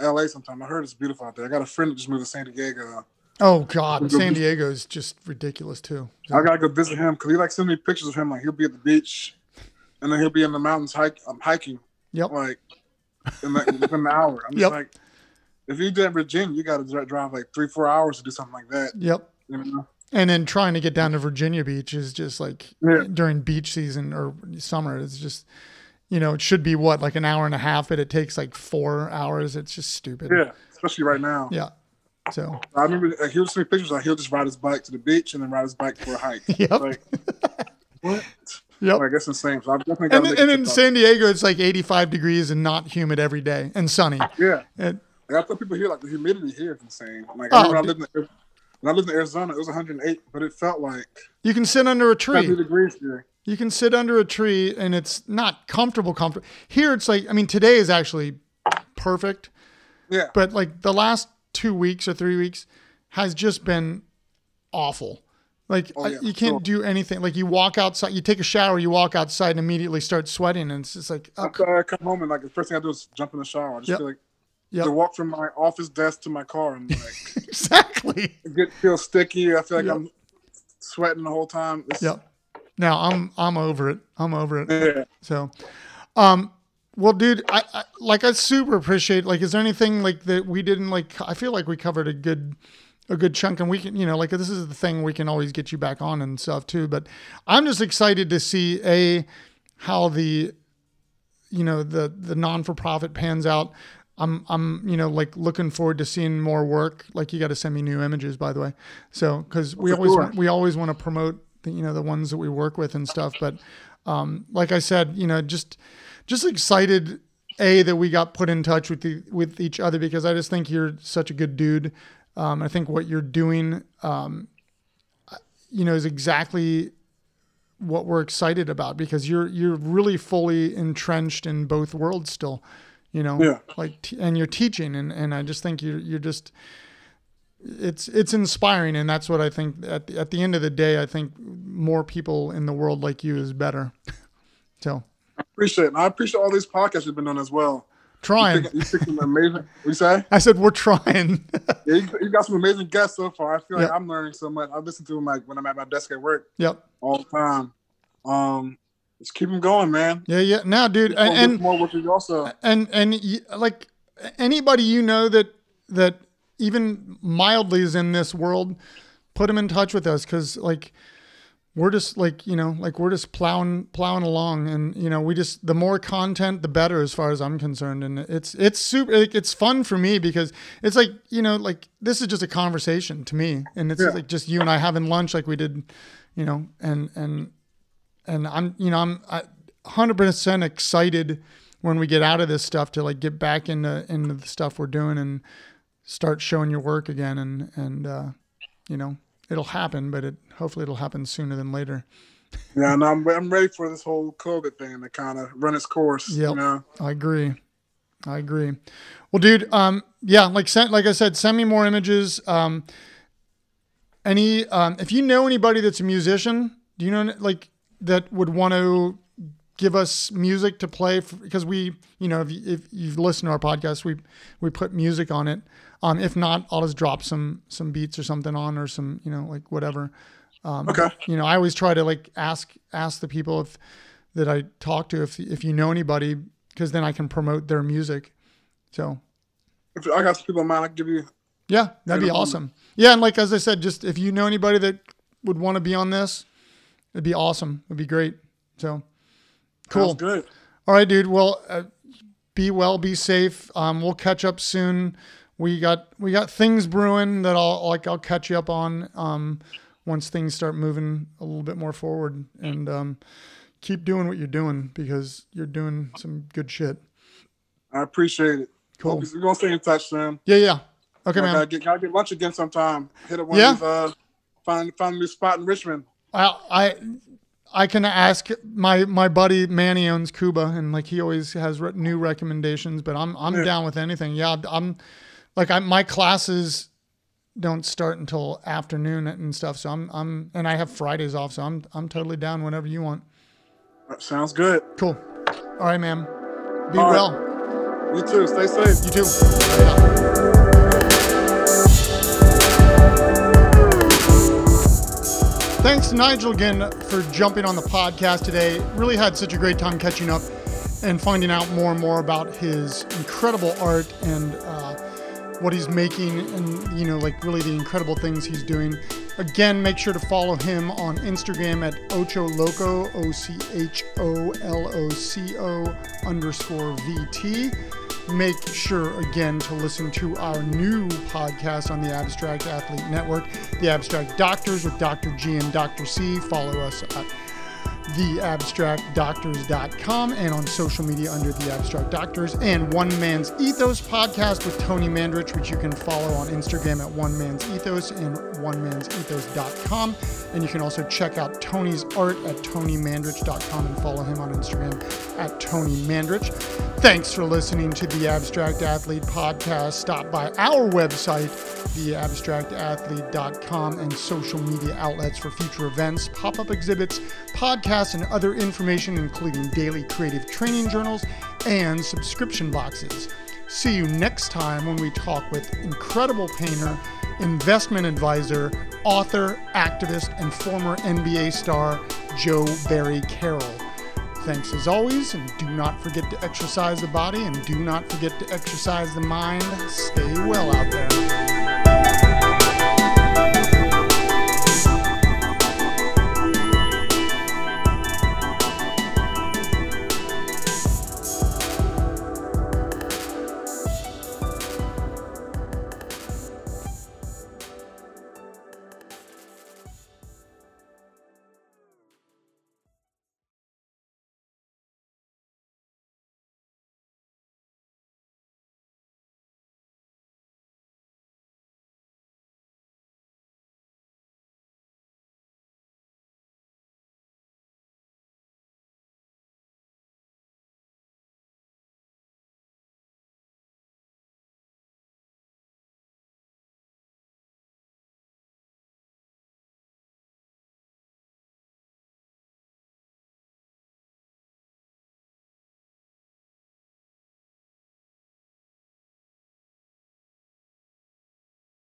S2: LA sometime. I heard it's beautiful out there. I got a friend that just moved to San Diego.
S1: Oh god, San Diego is just ridiculous too.
S2: I gotta go visit him because he like send me pictures of him. Like he'll be at the beach, and then he'll be in the mountains hike, um, hiking
S1: Yep.
S2: like in like within an hour. I'm just
S1: Yep.
S2: like, if you do in Virginia, you got to drive like three, four hours to do something like that.
S1: Yep.
S2: You know?
S1: And then trying to get down to Virginia Beach is just like
S2: Yeah.
S1: during beach season or summer. It's just, you know, it should be what like an hour and a half, but it takes like four hours. It's just stupid.
S2: Yeah, especially right now.
S1: Yeah. So
S2: I remember uh, he'll see pictures. Like he'll just ride his bike to the beach and then ride his bike for a hike.
S1: Yep.
S2: Like what?
S1: Yep.
S2: Like that's insane. So I've definitely got
S1: and, and in. San Diego, it's like 85 degrees and not humid every day and sunny.
S2: Yeah.
S1: And,
S2: Like, I thought people here like the humidity here is insane. Like
S1: Oh,
S2: I remember when I lived in when I lived in Arizona, it was 108, but it felt like
S1: you can sit under a
S2: 70
S1: tree.
S2: degrees here.
S1: You can sit under a tree and it's not comfortable. Comfortable here. It's like I mean, today is actually perfect,
S2: Yeah.
S1: but like the last two weeks or three weeks has just been awful. Like
S2: Oh, yeah,
S1: you can't
S2: sure.
S1: do anything. Like you walk outside, you take a shower, you walk outside and immediately start sweating, and it's just like, oh,
S2: After I come home and like the first thing I do is jump in the shower. I just
S1: Yep.
S2: feel like
S1: Yep.
S2: to walk from my office desk to my car and like
S1: exactly.
S2: get feel sticky. I feel like
S1: Yep.
S2: I'm sweating the whole time. It's,
S1: Yep. Now I'm I'm over it. I'm over it.
S2: Yeah.
S1: So, um, well, dude, I, I like I super appreciate. Like, is there anything like that we didn't like? I feel like we covered a good, a good chunk, and we can, you know, like this is the thing we can always get you back on and stuff too. But I'm just excited to see a how the, you know, the the non for profit pans out. I'm I'm you know like looking forward to seeing more work. Like you got to send me new images, by the way. So because we always
S2: sure.
S1: want, we always want to promote the, you know the ones that we work with and stuff. But um, like I said, you know, just just excited a that we got put in touch with the with each other because I just think you're such a good dude. Um, I think what you're doing, um, you know, is exactly what we're excited about because you're you're really fully entrenched in both worlds still. You know,
S2: Yeah.
S1: like t- and you're teaching and and I just think you're you're just it's it's inspiring and that's what I think at the, at the end of the day I think more people in the world like you is better. so
S2: appreciate it. And I appreciate all these podcasts you've been doing as well.
S1: trying.
S2: You pick some amazing. What you say?
S1: I said we're trying.
S2: Yeah, you, you got some amazing guests so far. I feel like. I'm learning so much. I listen to them like when I'm at my desk at work
S1: yep.
S2: all the time. Um, just keep them going, man.
S1: Yeah, yeah. Now, dude,
S2: And,
S1: and
S2: more with you also.
S1: and, and like anybody you know that that even mildly is in this world, put them in touch with us because like we're just like you know like we're just plowing plowing along. And you know we just the more content the better as far as i'm concerned. And it's it's super like, it's fun for me because it's like you know like this is just a conversation to me. And it's
S2: Yeah.
S1: like just you and i having lunch like we did you know and and and i'm you know i'm I, 100% excited when we get out of this stuff to like get back into into the stuff we're doing and start showing your work again and and uh you know it'll happen but it hopefully it'll happen sooner than later
S2: Yeah, and I'm I'm ready for this whole COVID thing to kind of run its course.
S1: Yeah,
S2: You know,
S1: I agree. I agree. Well, dude, um, yeah, like send, like I said, send me more images. Um, any, um, if you know anybody that's a musician, do you know like that would want to give us music to play? because we, you know, if, you, if you've listened to our podcast, we we put music on it. Um, if not, I'll just drop some some beats or something on or some, you know, like whatever. Um,
S2: Okay.
S1: You know, I always try to like ask ask the people if that I talk to if if you know anybody because then I can promote their music. So
S2: if I got some people in mind, I can give you.
S1: yeah, that'd be awesome. Yeah, and like as I said, just if you know anybody that would want to be on this, it'd be awesome. It'd be great. So cool. All right, dude. Well, uh, be well, be safe. Um, we'll catch up soon. We got we got things brewing that I'll like I'll catch you up on um, once things start moving a little bit more forward. And um, keep doing what you're doing because you're doing some good shit.
S2: I appreciate it.
S1: Cool.
S2: We're gonna stay in touch, soon.
S1: Yeah, yeah. Okay,
S2: I
S1: man.
S2: gotta get, gotta get lunch again sometime. Hit up one
S1: Yeah.
S2: of uh, find find a new spot in Richmond.
S1: I I I can ask my my buddy Manny owns Cuba and like he always has re- new recommendations. But I'm I'm
S2: Yeah.
S1: down with anything. Yeah, I'm like I my classes don't start until afternoon and stuff. So I'm I'm and I have Fridays off. So I'm I'm totally down whenever you want.
S2: That Sounds good.
S1: Cool. All right, man. Be
S2: All right.
S1: well.
S2: You too. Stay safe.
S1: You too. Thanks to Nigel again for jumping on the podcast today. Really had such a great time catching up and finding out more and more about his incredible art and uh, what he's making and, you know, like really the incredible things he's doing. Again, make sure to follow him on Instagram at Ocho Loco, O C H O L O C O underscore VT. Make sure again to listen to our new podcast on the Abstract Athlete Network, The Abstract Doctors with Dr. G and Dr. C. Follow us at theabstractdoctors.com and on social media under The Abstract Doctors and One Man's Ethos podcast with Tony Mandarich, which you can follow on Instagram at One Man's Ethos and OneMan'sEthos.com. And you can also check out Tony's art at TonyMandarich.com and follow him on Instagram at Tony Mandarich. Thanks for listening to the Abstract Athlete podcast. Stop by our website, theabstractathlete.com, and social media outlets for future events, pop up exhibits, podcasts, and other information, including daily creative training journals and subscription boxes. See you next time when we talk with incredible painter, investment advisor, author, activist, and former NBA star Joe Barry Carroll. Thanks as always, and do not forget to exercise the body and do not forget to exercise the mind. Stay well out there.